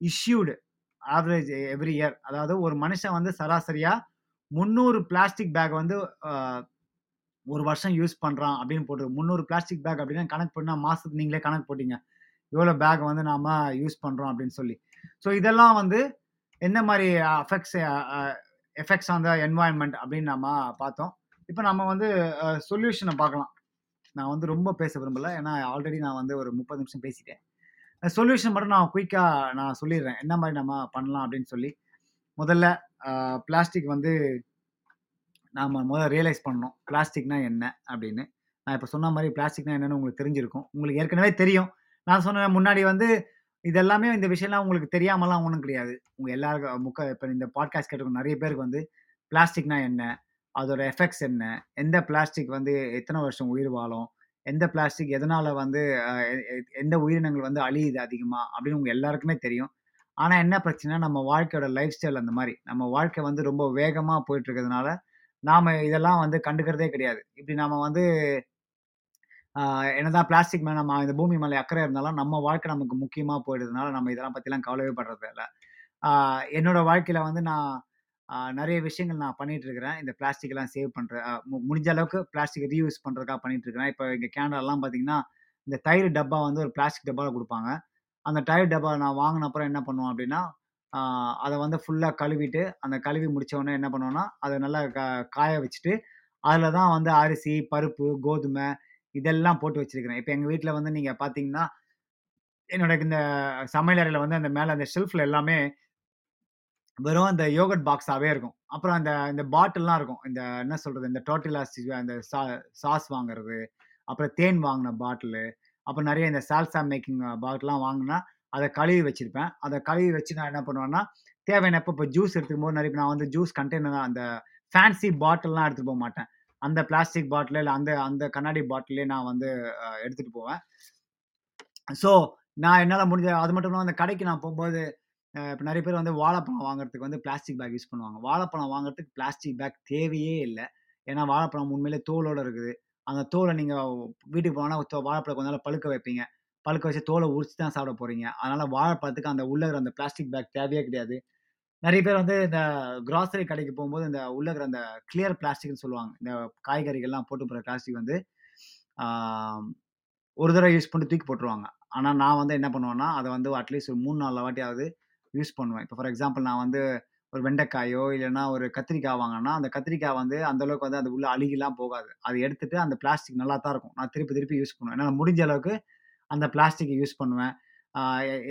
issued average every year. அதாவது ஒரு மனுஷன் வந்து சராசரியா 300 பிளாஸ்டிக் பேக் வந்து ஒரு வருஷம் யூஸ் பண்றான் அப்படின்னு போட்டு முந்நூறு பிளாஸ்டிக் பேக் அப்படின்னா கணக்கு பண்ணா மாசத்துக்கு நீங்களே கணக்கு போட்டீங்க. எவ்வளோ பேக் வந்து நாம் யூஸ் பண்ணுறோம் அப்படின்னு சொல்லி. ஸோ இதெல்லாம் வந்து என்ன மாதிரி affects effects on the environment அப்படின்னு நம்ம பார்த்தோம். இப்போ நம்ம வந்து சொல்யூஷனை பார்க்கலாம். நான் வந்து ரொம்ப பேச விரும்பல. ஏன்னா ஆல்ரெடி நான் வந்து ஒரு 30 நிமிஷம் பேசிட்டேன். சொல்யூஷன் மட்டும் நான் குயிக்காக நான் சொல்லிடுறேன் என்ன மாதிரி நம்ம பண்ணலாம் அப்படின்னு சொல்லி. முதல்ல பிளாஸ்டிக் வந்து நாம் முதல்ல ரியலைஸ் பண்ணணும். பிளாஸ்டிக்னா என்ன அப்படின்னு. நான் இப்போ சொன்ன மாதிரி பிளாஸ்டிக்னா என்னென்னு உங்களுக்கு தெரிஞ்சிருக்கும். உங்களுக்கு ஏற்கனவே தெரியும். நான் சொன்னேன் முன்னாடி வந்து இதெல்லாமே இந்த விஷயம்லாம் உங்களுக்கு தெரியாமலாம் ஒன்றும் கிடையாது. உங்க எல்லாருக்கும் முக்க இப்போ இந்த பாட்காஸ்ட் கேட்டுருக்க நிறைய பேருக்கு வந்து பிளாஸ்டிக்னா என்ன? அதோட எஃபெக்ட்ஸ் என்ன? எந்த பிளாஸ்டிக் வந்து எத்தனை வருஷம் உயிர் வாழும்? எந்த பிளாஸ்டிக் எதனால வந்து எந்த உயிரினங்கள் வந்து அழியுது அதிகமாக அப்படின்னு உங்க எல்லாருக்குமே தெரியும். ஆனால் என்ன பிரச்சனை நம்ம வாழ்க்கையோட லைஃப் ஸ்டைல் அந்த மாதிரி நம்ம வாழ்க்கை வந்து ரொம்ப வேகமாக போயிட்டு இருக்கிறதுனால, நாம் இதெல்லாம் வந்து கண்டுக்கிறதே கிடையாது. இப்படி நாம் வந்து என்னதான் பிளாஸ்டிக் மேலே நம்ம இந்த பூமி மேலே அக்கறை இருந்தாலும், நம்ம வாழ்க்கை நமக்கு முக்கியமாக போயிடுறதுனால, நம்ம இதெல்லாம் பற்றிலாம் கவலையே படுறது இல்லை என்னோட வாழ்க்கையில் வந்து நான் நிறைய விஷயங்கள் நான் பண்ணிட்டு இருக்கிறேன். இந்த பிளாஸ்டிக்லாம் சேவ் பண்ணுறேன் மு முடிஞ்ச அளவுக்கு பிளாஸ்டிக் ரீயூஸ் பண்ணுறதுக்காக பண்ணிட்டு இருக்கிறேன். இப்போ இங்கே கேனடாலாம் பார்த்தீங்கன்னா, இந்த தயிர் டப்பா வந்து ஒரு பிளாஸ்டிக் டப்பாவில் கொடுப்பாங்க அந்த டயர் டப்பா நான் வாங்கின அப்புறம் என்ன பண்ணுவோம் அப்படின்னா அதை வந்து ஃபுல்லாக கழுவிட்டு, அந்த கழுவி முடித்தவொடனே என்ன பண்ணுவேன்னா, அதை நல்லா க காய வச்சுட்டு, அதில் தான் வந்து அரிசி, பருப்பு, கோதுமை இதெல்லாம் போட்டு வச்சிருக்கிறேன். இப்போ எங்கள் வீட்டில் வந்து நீங்கள் பார்த்தீங்கன்னா, என்னோட இந்த சமையலறையில் வந்து அந்த மேலே அந்த ஷெல்ஃப்ல எல்லாமே வெறும் அந்த யோகட் பாக்ஸாகவே இருக்கும். அப்புறம் அந்த இந்த பாட்டில்லாம் இருக்கும். இந்த என்ன சொல்கிறது இந்த டோட்டிலாஸ் அந்த சா சாஸ் வாங்குறது, அப்புறம் தேன் வாங்கின பாட்டிலு, அப்புறம் நிறைய இந்த சால்சா மேக்கிங் பாட்டிலாம் வாங்கினா அதை கழுவி வச்சுருப்பேன் அதை கழுவி வச்சு நான் என்ன பண்ணுவேன்னா, தேவையானப்ப இப்போ ஜூஸ் எடுத்துக்கும்போது நிறைய நான் வந்து ஜூஸ் கண்டெய்னர் அந்த ஃபேன்சி பாட்டில்லாம் போக மாட்டேன் அந்த பிளாஸ்டிக் பாட்டில் இல்லை அந்த அந்த கண்ணாடி பாட்டிலே நான் வந்து எடுத்துகிட்டு போவேன். ஸோ, நான் என்னால் முடிஞ்ச அது மட்டும் இல்லாமல் அந்த கடைக்கு நான் போகும்போது இப்போ நிறைய பேர் வந்து வாழைப்பழம் வாங்குறதுக்கு வந்து பிளாஸ்டிக் பேக் யூஸ் பண்ணுவாங்க. வாழைப்பழம் வாங்குறதுக்கு பிளாஸ்டிக் பேக் தேவையே இல்லை ஏன்னா வாழைப்பழம் உண்மையிலே தோலோட இருக்குது. அந்த தோலை நீங்கள் வீட்டுக்கு போனால் தோ வாழைப்பழம் கொஞ்ச நாள் பழுக்க வைப்பீங்க. பழுக்க வச்சு தோலை உரிச்சு தான் சாப்பிட போகிறீங்க அதனால் வாழைப்பழத்துக்கு அந்த உள்ள அந்த பிளாஸ்டிக் பேக் தேவையே கிடையாது. நிறைய பேர் வந்து இந்த கிராசரி கடைக்கு போகும்போது இந்த உள்ள இருக்கிற அந்த கிளியர் பிளாஸ்டிக்னு சொல்லுவாங்க. இந்த காய்கறிகள்லாம் போட்டு போகிற பிளாஸ்டிக் வந்து, ஒரு தடவை யூஸ் பண்ணிட்டு தூக்கி போட்டுருவாங்க. ஆனால் நான் வந்து என்ன பண்ணுவேன்னா, அதை வந்து அட்லீஸ்ட் ஒரு 3, 4 வாட்டியாவது யூஸ் பண்ணுவேன். இப்போ ஃபார் எக்ஸாம்பிள் நான் வந்து ஒரு வெண்டைக்காயோ, இல்லைன்னா ஒரு கத்திரிக்காய் வாங்கினா அந்த கத்திரிக்காய் வந்து அந்த அளவுக்கு வந்து அது உள்ள அழுகிலாம் போகாது. அதை எடுத்துட்டு அந்த பிளாஸ்டிக் நல்லா தான் இருக்கும். நான் திருப்பி திருப்பி யூஸ் பண்ணுவேன். ஏன்னா முடிஞ்ச அளவுக்கு அந்த பிளாஸ்டிக்கை யூஸ் பண்ணுவேன்.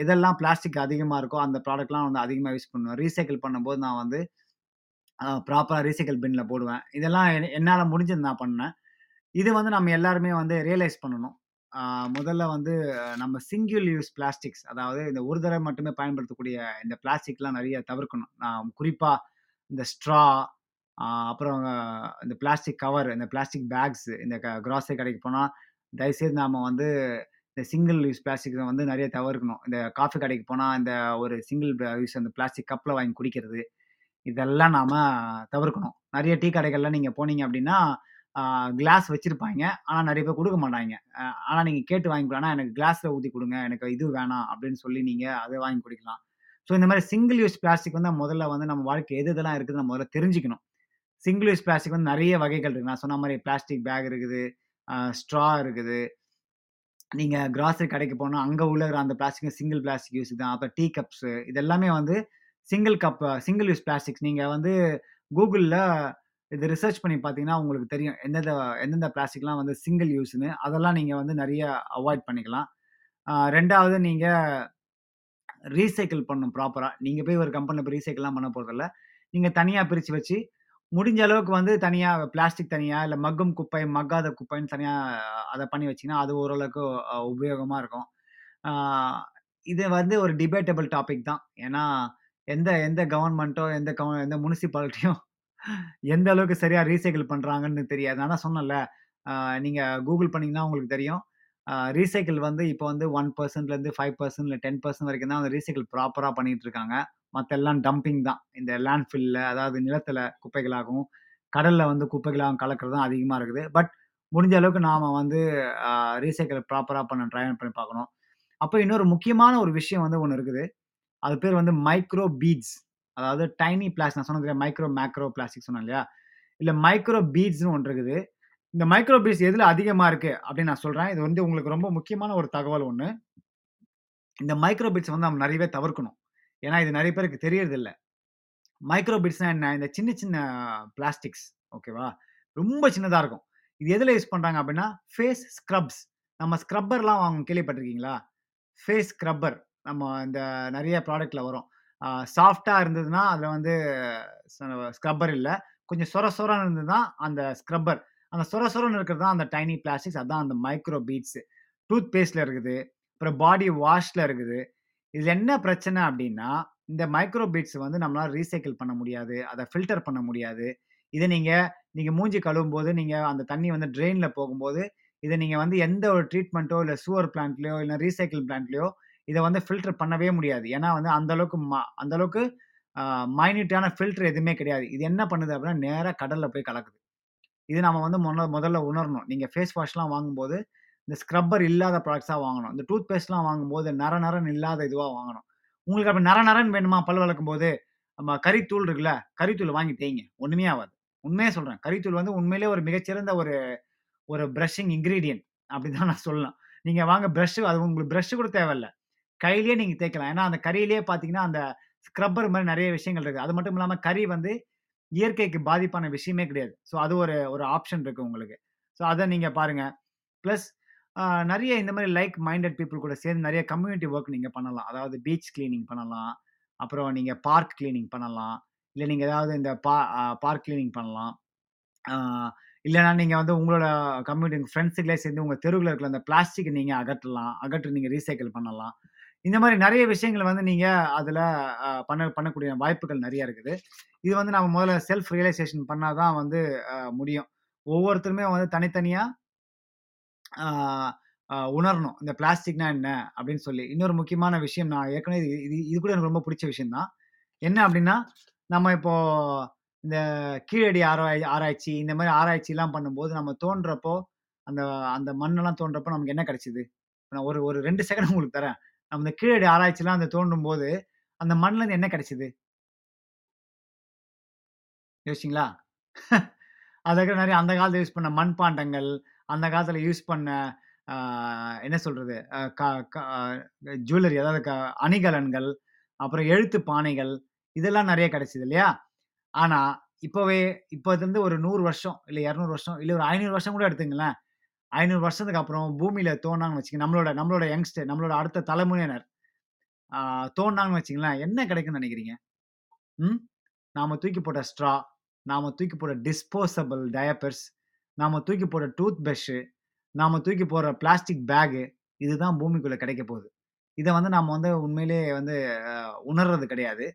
எதெல்லாம் பிளாஸ்டிக் அதிகமாக இருக்கோ, அந்த ப்ராடக்ட்லாம் வந்து அதிகமாக யூஸ் பண்ணுவேன். ரீசைக்கிள் பண்ணும்போது நான் வந்து ப்ராப்பராக ரீசைக்கிள் பின்னில் போடுவேன். இதெல்லாம் எ முடிஞ்சது நான் பண்ணேன். இது வந்து நம்ம எல்லாருமே வந்து ரியலைஸ் பண்ணணும். முதல்ல வந்து நம்ம சிங்கிள் யூஸ் பிளாஸ்டிக்ஸ் அதாவது இந்த ஒரு தடவை மட்டுமே பயன்படுத்தக்கூடிய இந்த பிளாஸ்டிக்லாம் நிறைய தவிர்க்கணும். நான் குறிப்பாக இந்த ஸ்ட்ரா, அப்புறம் இந்த பிளாஸ்டிக் கவர், இந்த பிளாஸ்டிக் பேக்ஸ் இந்த க கிராசரி கடைக்கு போனால் தயவுசெய்து நாம் வந்து இந்த சிங்கிள் யூஸ் பிளாஸ்டிக் வந்து நிறைய தவிர்க்கணும். இந்த காஃபி கடைக்கு போனால் இந்த ஒரு சிங்கிள் யூஸ் அந்த பிளாஸ்டிக் கப்பில் வாங்கி குடிக்கிறது. இதெல்லாம் நாம் தவிர்க்கணும். நிறைய டீ கடைகள்லாம் நீங்கள் போனீங்க அப்படின்னா கிளாஸ் வச்சுருப்பாங்க ஆனால் நிறைய பேர் கொடுக்க மாட்டாங்க ஆனால் நீங்கள் கேட்டு வாங்கிக்கலாம். எனக்கு கிளாஸில் ஊற்றி கொடுங்க எனக்கு இது வேணாம்." அப்படின்னு சொல்லி நீங்கள் அதை வாங்கி குடிக்கலாம். ஸோ இந்த மாதிரி சிங்கிள் யூஸ் பிளாஸ்டிக் வந்து முதல்ல வந்து நம்ம வாழ்க்கை எது எதெல்லாம் இருக்குதுன்னு நம்ம முதல்ல தெரிஞ்சுக்கணும். சிங்கிள் யூஸ் பிளாஸ்டிக் வந்து நிறைய வகைகள் இருக்குது நான் சொன்ன மாதிரி பிளாஸ்டிக் பேக் இருக்குது, ஸ்ட்ரா இருக்குது. நீங்கள் கிராசரி கடைக்கு போனால் அங்கே உள்ள அந்த பிளாஸ்டிக் சிங்கிள் பிளாஸ்டிக் யூஸ் தான். அப்புறம் டீ கப்ஸ் இது எல்லாமே வந்து single cup single use plastics. நீங்கள் வந்து கூகுளில் இது ரிசர்ச் பண்ணி பார்த்தீங்கன்னா, உங்களுக்கு தெரியும். எந்தெந்த எந்தெந்த பிளாஸ்டிக்லாம் வந்து சிங்கிள் யூஸ்னு அதெல்லாம் நீங்கள் வந்து நிறைய அவாய்ட் பண்ணிக்கலாம். ரெண்டாவது நீங்கள் ரீசைக்கிள் பண்ணணும் ப்ராப்பராக நீங்கள் போய் ஒரு கம்பெனியில் போய் ரீசைக்கிள்லாம் பண்ண போகிறதில்ல நீங்கள் தனியாக பிரித்து வச்சு, முடிஞ்ச அளவுக்கு வந்து தனியா பிளாஸ்டிக் தனியா, இல்ல மக்கும் குப்பை, மக்காத குப்பைன்னு தனியா அதை பண்ணி வச்சீங்கன்னா, அது ஓரளவுக்கு உபயோகமாக உபயோகமா இருக்கும். இது வந்து ஒரு டிபேட்டபிள் டாபிக் தான். ஏன்னா, எந்த எந்த கவர்மெண்ட்டோ எந்த கவ எந்த முனிசிபாலிட்டியும் எந்த அளவுக்கு சரியா ரீசைக்கிள் பண்றாங்கன்னு தெரியாது. ஆனால் சொன்னல சொன்னேன்ல, நீங்க கூகுள் பண்ணீங்கன்னா உங்களுக்கு தெரியும். ரீசைக்கிள் வந்து இப்போ வந்து ஒன் பர்சன்ட்லேருந்து ஃபைவ் பர்சன் இல்லை டென் பர்சன்ட் வரைக்கும் தான் வந்து ரீசைக்கிள் ப்ராப்பரா பண்ணிட்டு இருக்காங்க. மற்ற எல்லாம் டம்பிங் தான். இந்த லேண்ட்ஃபில்ல அதாவது நிலத்தில் குப்பைகளாகவும், கடலில் வந்து குப்பைகளாகவும் கலக்கிறது தான் அதிகமாக இருக்குது. பட் முடிஞ்ச அளவுக்கு நாம் வந்து ரீசைக்கிள் ப்ராப்பராக பண்ண ட்ரை பண்ணி பார்க்கணும். அப்போ இன்னொரு முக்கியமான ஒரு விஷயம் வந்து ஒன்று இருக்குது. அது பேர் வந்து மைக்ரோ பீட்ஸ். அதாவது டைனி பிளாஸ்டிக் நான் சொன்னது மைக்ரோ, மேக்ரோ பிளாஸ்டிக் சொன்னேன் இல்லையா? இல்லை மைக்ரோ பீட்ஸ்னு ஒன்று இருக்குது. இந்த மைக்ரோ பீட்ஸ் எதில் அதிகமாக இருக்குது அப்படின்னு நான் சொல்கிறேன் இது வந்து உங்களுக்கு ரொம்ப முக்கியமான ஒரு தகவல் ஒன்று இந்த மைக்ரோ பீட்ஸ் வந்து நம்ம நிறையவே தவிர்க்கணும். ஏன்னா இது நிறைய பேருக்கு தெரியறதில்ல. மைக்ரோ பீட்ஸ்னா என்ன? இந்த சின்ன சின்ன பிளாஸ்டிக்ஸ் ஓகேவா? ரொம்ப சின்னதாக இருக்கும். இது எதில் யூஸ் பண்ணுறாங்க அப்படின்னா, ஃபேஸ் ஸ்க்ரப்ஸ். நம்ம ஸ்க்ரப்பர்லாம் அவங்க கேள்விப்பட்டிருக்கீங்களா? Face scrubber. நம்ம இந்த நிறைய ப்ராடக்டில் வரும். சாஃப்டாக இருந்ததுன்னா, அதில் வந்து ஸ்க்ரப்பர் இல்லை கொஞ்சம் சொர சொரன்னு இருந்ததுன்னா, அந்த ஸ்க்ரப்பர். அந்த சொர சொரன்னு இருக்கிறது தான் அந்த டைனி பிளாஸ்டிக்ஸ். அதான் அந்த மைக்ரோ பீட்ஸு டூத் பேஸ்ட்டில் இருக்குது. அப்புறம் பாடி வாஷில் இருக்குது. இதுல என்ன பிரச்சனை அப்படின்னா இந்த மைக்ரோ பீட்ஸ் வந்து நம்மளால ரீசைக்கிள் பண்ண முடியாது. அத ஃபில்டர் பண்ண முடியாது. இத நீங்க நீங்க மூஞ்சி கழுவும்போது, நீங்க அந்த தண்ணி வந்து ட்ரெயின்ல போகும்போது, இத நீங்க வந்து எந்த ஒரு ட்ரீட்மெண்ட்டோ இல்ல சுவர் பிளான்ட்லயோ, இல்ல ரீசைக்கிள் பிளான்ட்லயோ இத வந்து ஃபில்டர் பண்ணவே முடியாது. ஏன்னா வந்து அந்த அளவுக்கு ம அந்த அளவுக்கு ஆ மைன்யூட்டான ஃபில்டர் எதுவுமே கிடையாது. இது என்ன பண்ணுது அப்படின்னா நேரா கடல்ல போய் கலக்குது. இது நம்ம வந்து மொன முதல்ல உணரணும். நீங்க ஃபேஸ் வாஷ்லாம் வாங்கும்போது, இந்த ஸ்க்ரப்பர் இல்லாத ப்ராடக்ட்ஸாக வாங்கணும். இந்த டூத் பேஸ்ட்லாம் வாங்கும்போது நர நரன் இல்லாத இதுவாக வாங்கணும். உங்களுக்கு அப்படி நர நரன் வேணுமா பல் வெளக்கும்போது? நம்ம கறித்தூள் இருக்குல்ல, கறித்தூள் வாங்கி தேய்ங்க. ஒன்றுமே ஆகாது உண்மையாக சொல்கிறேன் கறித்தூள் வந்து உண்மையிலேயே ஒரு மிகச்சிறந்த ஒரு ஒரு ப்ரஷிங் இன்க்ரீடியன்ட் அப்படின்னு தான் நான் சொல்லலாம். நீங்கள் வாங்க பிரஷ் அது உங்களுக்கு பிரஷ் கூட தேவையில்ல. கையிலேயே நீங்கள் தேய்க்கலாம். ஏன்னா, அந்த கறியிலேயே பார்த்தீங்கன்னா, அந்த ஸ்க்ரப்பர் மாதிரி நிறைய விஷயங்கள் இருக்குது அது மட்டும் இல்லாமல் கறி வந்து இயற்கைக்கு பாதிப்பான விஷயமே கிடையாது. ஸோ அது ஒரு ஒரு ஆப்ஷன் இருக்குது உங்களுக்கு. ஸோ அதை நீங்கள் பாருங்க. ப்ளஸ் நிறைய நெறைய இந்த மாரி லைக் மைண்டட் பீப்பிள் கூட சேர்ந்து நெறைய கம்யூனிட்டி வொர்க் நீங்க பண்ணலாம். அதாவது பீச் கிளீனிங் பண்ணலாம். அப்புறம் நீங்க பார்க் கிளீனிங் பண்ணலாம். இல்ல நீங்க ஏதாவது இந்த பா அ பார்க் கிளீனிங் பண்ணலாம். ஆ இல்லன்னா நீங்க வந்து உங்களோட கம்யூனிட்டி ஃபிரெண்ட்ஸுகளே சேர்ந்து உங்க தெருவுல இருக்கிற அந்த பிளாஸ்டிக்க நீங்க அகற்றலாம். அகற்றி நீங்க ரீசைக்கிள் பண்ணலாம். இந்த மாரி நெறைய விஷயங்கள வந்து நீங்க அதுல அ பண்ண பண்ணக்கூடிய வாய்ப்புகள் நெறைய இருக்குது. இது வந்து நம்ம முதல்ல செல்ஃப் ரியலைசேஷன் பண்ணா தான் வந்து அ முடியும். ஒவ்வொருத்தருமே வந்து தனித்தனியா உணரணும். இந்த பிளாஸ்டிக்னா என்ன? அப்படின்னு சொல்லி. இன்னொரு முக்கியமான விஷயம் நான் ஏற்கனவே இது இது இது கூட எனக்கு ரொம்ப பிடிச்ச விஷயம் தான். என்ன அப்படின்னா, நம்ம இப்போ இந்த கீழடி ஆராய் ஆராய்ச்சி இந்த மாதிரி ஆராய்ச்சிலாம் பண்ணும்போது நம்ம தோன்றப்போ, அந்த அந்த மண்ணெல்லாம் தோன்றப்போ நமக்கு என்ன கிடைச்சிது நான் ஒரு ஒரு ரெண்டு செகண்ட் உங்களுக்கு தரேன். நம்ம இந்த கீழடி ஆராய்ச்சிலாம் அந்த தோண்டும்போது, அந்த மண்ணுலருந்து என்ன கிடைச்சிது யோசிச்சிங்களா அதுக்கு நிறைய அந்த காலத்தில் யூஸ் பண்ண மண்பாண்டங்கள், அந்த காலத்தில் யூஸ் பண்ண என்ன சொல்கிறது க க ஜுவல்லரி அதாவது க அணிகலன்கள், அப்புறம் எழுத்து பானைகள், இதெல்லாம் நிறைய கிடைச்சிது இல்லையா? ஆனால் இப்போவே இப்போதுலேருந்து ஒரு நூறு வருஷம், இல்லை இரநூறு வருஷம், இல்லை ஒரு ஐநூறு வருஷம் கூட எடுத்துங்களேன் ஐநூறு வருஷத்துக்கு அப்புறம் பூமியில் தோணாங்கன்னு வச்சுக்கங்க, நம்மளோட நம்மளோட யங்ஸ்டர், நம்மளோட அடுத்த தலைமுறையினர் தோணாங்கன்னு வச்சுங்களேன் என்ன கிடைக்குன்னு நினைக்கிறீங்க ம். நாம தூக்கி போட்ட ஸ்ட்ரா, நாம் தூக்கி போட்ட டிஸ்போசபிள் டயப்பர்ஸ், நாம் தூக்கி போடுற டூத் பிரஷ்ஷு, நாம தூக்கி போடுற பிளாஸ்டிக் பேகு, இதுதான் பூமிக்குள்ளே கிடைக்க போகுது. இதை வந்து நாம் வந்து உண்மையிலேயே வந்து உணர்றது கிடையாது.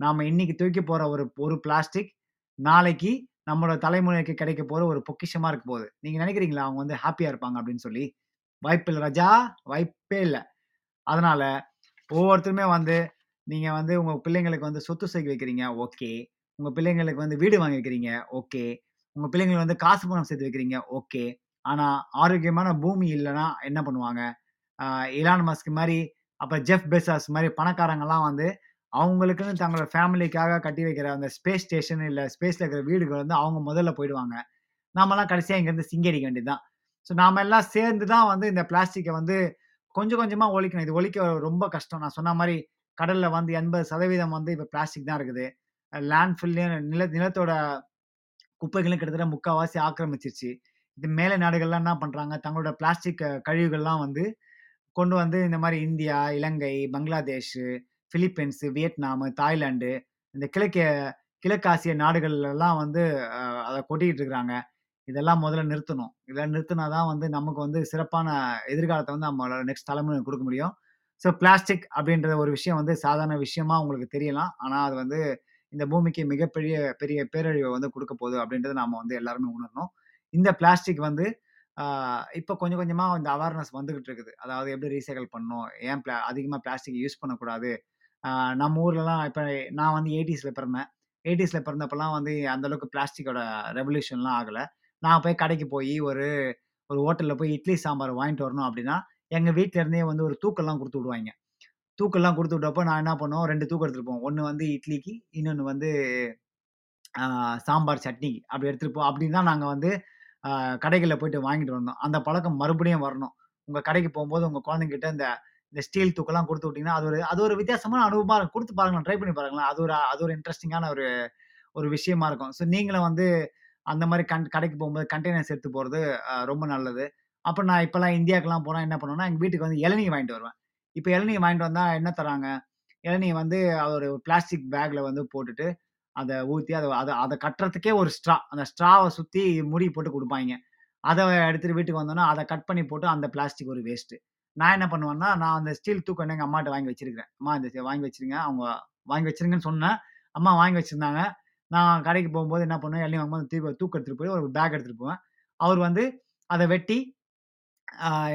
நாம் இன்னைக்கு தூக்கி போகிற ஒரு ஒரு பிளாஸ்டிக், நாளைக்கு நம்மளோட தலைமுறைக்கு கிடைக்க போகிற ஒரு பொக்கிஷமாக இருக்க போகுது. நீங்கள் நினைக்கிறீங்களா? அவங்க வந்து ஹாப்பியாக இருப்பாங்க அப்படின்னு சொல்லி? வாய்ப்பில்ல ராஜா, வாய்ப்பே இல்லை அதனால் ஒவ்வொருத்தருமே வந்து நீங்கள் வந்து உங்கள் பிள்ளைங்களுக்கு வந்து சொத்து சேர்த்து வைக்கிறீங்க, ஓகே. உங்கள் பிள்ளைங்களுக்கு வந்து வீடு வாங்கி வைக்கிறீங்க, ஓகே. உங்க பிள்ளைங்களுக்கு வந்து காசு பணம் சேர்த்து வைக்கிறீங்க, ஓகே. ஆனா ஆரோக்கியமான பூமி இல்லைன்னா என்ன பண்ணுவாங்க? இலான் மஸ்க் மாதிரி அப்ப ஜெஃப் பெசாஸ் மாதிரி பணக்காரங்கெல்லாம் வந்து அவங்களுக்குன்னு தங்களோட ஃபேமிலிக்காக கட்டி வைக்கிற அந்த ஸ்பேஸ் ஸ்டேஷன் இல்லை ஸ்பேஸ்ல இருக்கிற வீடுகள் வந்து அவங்க முதல்ல போயிடுவாங்க. நாமெல்லாம் கடைசியாக இங்கேருந்து சிங்கடிக்க வேண்டியது தான். ஸோ நாம எல்லாம் சேர்ந்து தான் வந்து இந்த பிளாஸ்டிக்கை வந்து கொஞ்சம் கொஞ்சமாக ஒழிக்கணும். இது ஒழிக்க ரொம்ப கஷ்டம். நான் சொன்ன மாதிரி கடலில் வந்து 80% வந்து இப்போ பிளாஸ்டிக் தான் இருக்குது. லேண்ட் ஃபில்லையும் நில நிலத்தோட குப்பைகளும் கிட்டத்தட்ட முக்காவாசி ஆக்கிரமிச்சிருச்சு. இது மேலை நாடுகள்லாம் என்ன பண்ணுறாங்க தங்களோட பிளாஸ்டிக் கழிவுகள்லாம் வந்து கொண்டு வந்து இந்த மாதிரி India, Ilangai, Bangladesh, Philippines, Vietnam, Thailand இந்த கிழக்கிய கிழக்காசிய நாடுகள்லாம் வந்து அதை கொட்டிக்கிட்டு இருக்கிறாங்க. இதெல்லாம் முதல்ல நிறுத்தணும். இதெல்லாம் நிறுத்தினா தான் வந்து நமக்கு வந்து சிறப்பான எதிர்காலத்தை வந்து நம்மளோட நெக்ஸ்ட் தலைமுறை கொடுக்க முடியும். ஸோ பிளாஸ்டிக் அப்படின்ற ஒரு விஷயம் வந்து சாதாரண விஷயமா உங்களுக்கு தெரியலாம். ஆனால் அது வந்து இந்த பூமிக்கு மிகப்பெரிய பெரிய பேரழிவை வந்து கொடுக்க போகுது அப்படின்றத நாம் வந்து எல்லாருமே உணரணும். இந்த பிளாஸ்டிக் வந்து இப்போ கொஞ்சம் கொஞ்சமாக இந்த அவேர்னஸ் வந்துகிட்டு இருக்குது. அதாவது எப்படி ரீசைக்கிள் பண்ணணும்? ஏன் பிளா அதிகமாக பிளாஸ்டிக் யூஸ் பண்ணக்கூடாது? நம்ம ஊர்லலாம் இப்போ நான் வந்து 80ஸ்ல பிறந்தேன். எயிட்டிஸில் பிறந்தப்பெல்லாம் வந்து அந்த அளவுக்கு பிளாஸ்டிக்கோட ரெவல்யூஷன்லாம் ஆகலை நான் போய் கடைக்கு போய் ஒரு ஒரு ஹோட்டலில் போய் இட்லி, சாம்பார் வாங்கிட்டு வரணும் அப்படின்னா, எங்கள் வீட்டிலேருந்தே வந்து ஒரு தூக்கெல்லாம் கொடுத்து விடுவாங்க தூக்கெல்லாம் கொடுத்து விட்டப்போ நான் என்ன பண்ணுவோம், ரெண்டு தூக்கம் எடுத்துருப்போம் ஒன்று வந்து இட்லிக்கு, இன்னொன்று வந்து சாம்பார், சட்னிக்கு அப்படி எடுத்துருப்போம் போ அப்படின்னு தான் வந்து கடைகளில் போயிட்டு வாங்கிட்டு வந்தோம். அந்த பழக்கம் மறுபடியும் வரணும். உங்கள் கடைக்கு போகும்போது உங்கள் குழந்தைங்கிட்ட இந்த இந்த ஸ்டீல் தூக்கெல்லாம் கொடுத்து விட்டிங்கன்னா அது ஒரு அது ஒரு வித்தியாசமான அனுபவமாக இருக்கும். கொடுத்து பாருங்களேன். ட்ரை பண்ணி பாருங்களேன். அது ஒரு அது ஒரு இன்ட்ரெஸ்டிங்கான ஒரு ஒரு விஷயமா இருக்கும். ஸோ நீங்களும் வந்து அந்த மாதிரி கண் கடைக்கு போகும்போது கண்டெய்னர்ஸ் எடுத்து போகிறது ரொம்ப நல்லது. அப்போ நான் இப்போல்லாம் இந்தியாவுக்குலாம் போனால் என்ன பண்ணுவேன்னா, எங்கள் வீட்டுக்கு வந்து இளநீர் வாங்கிட்டு வருவேன். இப்போ இளநீர் வாங்கிட்டு வந்தால் என்ன தராங்க? இளநீர் வந்து ஒரு பிளாஸ்டிக் பேக்கில் வந்து போட்டுட்டு, அதை ஊற்றி அதை அதை அதை கட்டுறதுக்கே ஒரு ஸ்ட்ரா. அந்த ஸ்ட்ராவை சுற்றி முடி போட்டு கொடுப்பாங்க அதை எடுத்துகிட்டு வீட்டுக்கு வந்தோன்னா அதை கட் பண்ணி போட்டு அந்த பிளாஸ்டிக் ஒரு வேஸ்ட்டு. நான் என்ன பண்ணுவேன்னா, நான் அந்த ஸ்டீல் தூக்கம் எங்கள் அம்மாட்ட வாங்கி வச்சிருக்கிறேன். அம்மா இந்த வாங்கி வச்சுருங்க. அவங்க வாங்கி வச்சுருங்கன்னு சொன்னேன். அம்மா வாங்கி வச்சுருந்தாங்க நான் கடைக்கு போகும்போது என்ன பண்ணுவேன், இளநீர் வாங்கும்போது தூக்க தூக்கு எடுத்துகிட்டு போய் ஒரு பேக் எடுத்துகிட்டு போவேன். அவர் வந்து அதை வெட்டி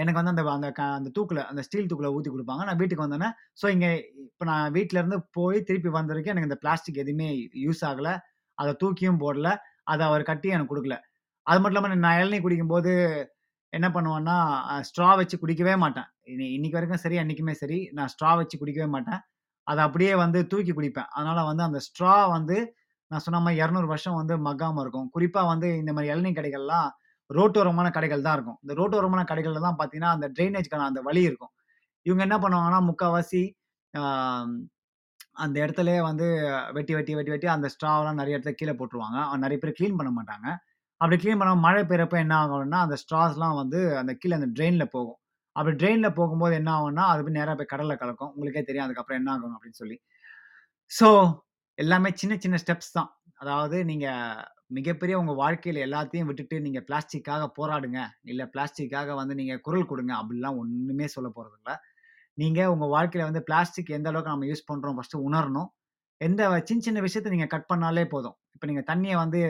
எனக்கு வந்து அந்த அந்த க அந்த தூக்கில் அந்த ஸ்டீல் தூக்கில் ஊற்றி கொடுப்பாங்க நான் வீட்டுக்கு வந்தோனே, ஸோ இங்கே இப்போ நான் வீட்டிலேருந்து போய் திருப்பி வந்த வரைக்கும் எனக்கு இந்த பிளாஸ்டிக் எதுவுமே யூஸ் ஆகலை அதை தூக்கியும் போடல. அதை அவர் கட்டியும் எனக்கு கொடுக்கல அது மட்டும் இல்லாமல் நான் இளநீர் குடிக்கும்போது என்ன பண்ணுவேன்னா, ஸ்ட்ரா வச்சு குடிக்கவே மாட்டேன். இன்னைக்கு வரைக்கும் சரி, அன்றைக்குமே சரி, நான் ஸ்ட்ரா வச்சு குடிக்கவே மாட்டேன். அதை அப்படியே வந்து தூக்கி குடிப்பேன். அதனால் வந்து அந்த ஸ்ட்ரா வந்து நான் சொன்ன மாதிரி இரநூறு வருஷம் வந்து மக்காமல் இருக்கும். குறிப்பாக வந்து இந்த மாதிரி இளநீர் கடைகள்லாம் ரோட்டோரமான கடைகள் தான் இருக்கும். இந்த ரோட்டோரமான கடைகளில் தான் பார்த்தீங்கன்னா, அந்த ட்ரைனேஜ்க்கான அந்த வழி இருக்கும். இவங்க என்ன பண்ணுவாங்கன்னா, முக்கால்வாசி அந்த இடத்துலயே வந்து வெட்டி, வெட்டி, வெட்டி, வெட்டி அந்த ஸ்ட்ராவெல்லாம் நிறைய இடத்துல கீழே போட்டுருவாங்க. நிறைய பேர் க்ளீன் பண்ண மாட்டாங்க. அப்படி க்ளீன் பண்ண மழை பெய்யறப்ப என்ன ஆகும்னா, அந்த ஸ்ட்ராஸ்லாம் வந்து அந்த கீழே அந்த ட்ரெயினில் போகும். அப்படி ட்ரெயினில் போகும்போது என்ன ஆகும்னா, அது போய் நேராக போய் கடலில் கலக்கும். உங்களுக்கே தெரியும் அதுக்கப்புறம் என்ன ஆகும் அப்படின்னு சொல்லி. ஸோ எல்லாமே சின்ன சின்ன ஸ்டெப்ஸ் தான். அதாவது நீங்கள் மிகப்பெரிய உங்கள் வாழ்க்கையில் எல்லாத்தையும் விட்டுட்டு நீங்கள் பிளாஸ்டிக்காக போராடுங்க. இல்லை பிளாஸ்டிக்காக வந்து நீங்கள் குரல் கொடுங்க அப்படிலாம் ஒன்றுமே சொல்ல போகிறது இல்லை நீங்கள் உங்கள் வாழ்க்கையில் வந்து பிளாஸ்டிக் எந்த அளவுக்கு நம்ம யூஸ் பண்ணுறோம் ஃபஸ்ட்டு உணரணும். எந்த சின்ன சின்ன விஷயத்த நீங்கள் கட் பண்ணாலே போதும். இப்போ நீங்கள் தண்ணியை வந்து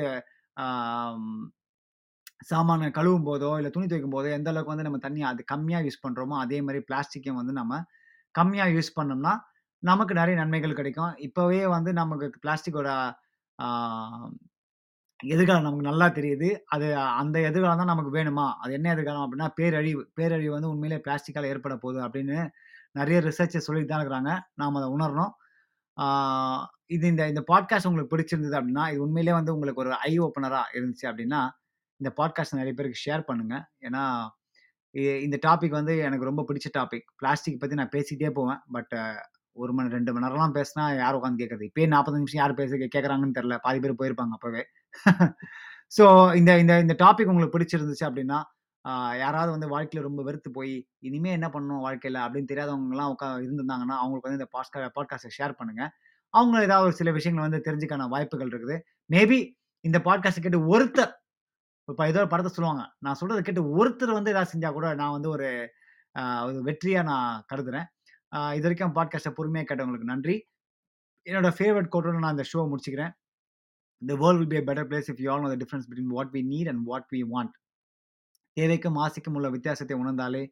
சாமான கழுவும் போதோ, இல்லை துணி துவைக்கும் போதோ, எந்த அளவுக்கு வந்து நம்ம தண்ணியை அது கம்மியாக யூஸ் பண்ணுறோமோ அதே மாதிரி பிளாஸ்டிக்கையும் வந்து நம்ம கம்மியாக யூஸ் பண்ணோம்னா, நமக்கு நிறைய நன்மைகள் கிடைக்கும். இப்போவே வந்து நமக்கு பிளாஸ்டிக்கோட எதிர்காலம் நமக்கு நல்லா தெரியுது. அது அந்த எதிர்காலம் தான் நமக்கு வேணுமா? அது என்ன எதிர்காலம் அப்படின்னா, பேரழிவு. பேரழிவு வந்து உண்மையிலேயே பிளாஸ்டிக்கால் ஏற்பட போகுது அப்படின்னு நிறைய ரிசர்ச்சை சொல்லிட்டு தான் இருக்கிறாங்க. நாம் அதை உணரணும். இது இந்த இந்த பாட்காஸ்ட் உங்களுக்கு பிடிச்சிருந்தது அப்படின்னா, இது உண்மையிலேயே வந்து உங்களுக்கு ஒரு ஐ ஓப்பனராக இருந்துச்சு அப்படின்னா, இந்த பாட்காஸ்ட் நிறைய பேருக்கு ஷேர் பண்ணுங்கள் ஏன்னா, இந்த டாபிக் வந்து எனக்கு ரொம்ப பிடிச்ச டாபிக். பிளாஸ்டிக் பற்றி நான் பேசிக்கிட்டே போவேன். பட் ஒரு மணி ரெண்டு மணி நேரம்லாம் பேசினா யார் உட்காந்து கேட்கறது? இப்பயே 45 நிமிஷம் யார் பேச கேட்கறாங்கன்னு தெரில பாதி பேர் போயிருப்பாங்க அப்போவே ஸோ இந்த இந்த இந்த டாபிக் உங்களுக்கு பிடிச்சிருந்துச்சு அப்படின்னா, யாராவது வந்து வாழ்க்கையில் ரொம்ப வெறுத்து போய், இனிமேல் என்ன பண்ணணும் வாழ்க்கையில் அப்படின்னு தெரியாதவங்கலாம் உட்கா இருந்திருந்தாங்கன்னா, அவங்களுக்கு வந்து இந்த பாட்கா பாட்காஸ்ட்டை ஷேர் பண்ணுங்கள் அவங்க ஏதாவது ஒரு சில விஷயங்கள வந்து தெரிஞ்சுக்கான வாய்ப்புகள் இருக்குது. மேபி இந்த பாட்காஸ்ட்டை கேட்டு ஒருத்தர் இப்போ ஏதோ ஒரு படத்தை சொல்லுவாங்க. நான் சொல்கிறத கேட்டு ஒருத்தர் வந்து ஏதாவது செஞ்சால் கூட நான் வந்து ஒரு வெற்றியாக நான் கருதுறேன். இது வரைக்கும் பாட்காஸ்ட்டை பொறுமையாக கேட்டவங்களுக்கு நன்றி. என்னோட ஃபேவரட் கோட்டோட நான் இந்த ஷோ முடிச்சுக்கிறேன். The world will be a better place if you all know the difference between what we need and what we want." தேவைக்கும், ஆசைக்கும் உள்ள வித்தியாசத்தை உணர்ந்தாலே,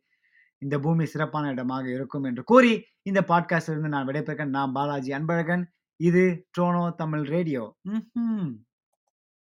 இந்த பூமி சிறப்பான இடமாக இருக்கும் என்று கூறி, இந்த பாட்காஸ்டிலிருந்து நான் விடைபெறுகிறேன். நான் பாலாஜி அன்பழகன். இது ட்ரோனோ தமிழ் ரேடியோ. ம்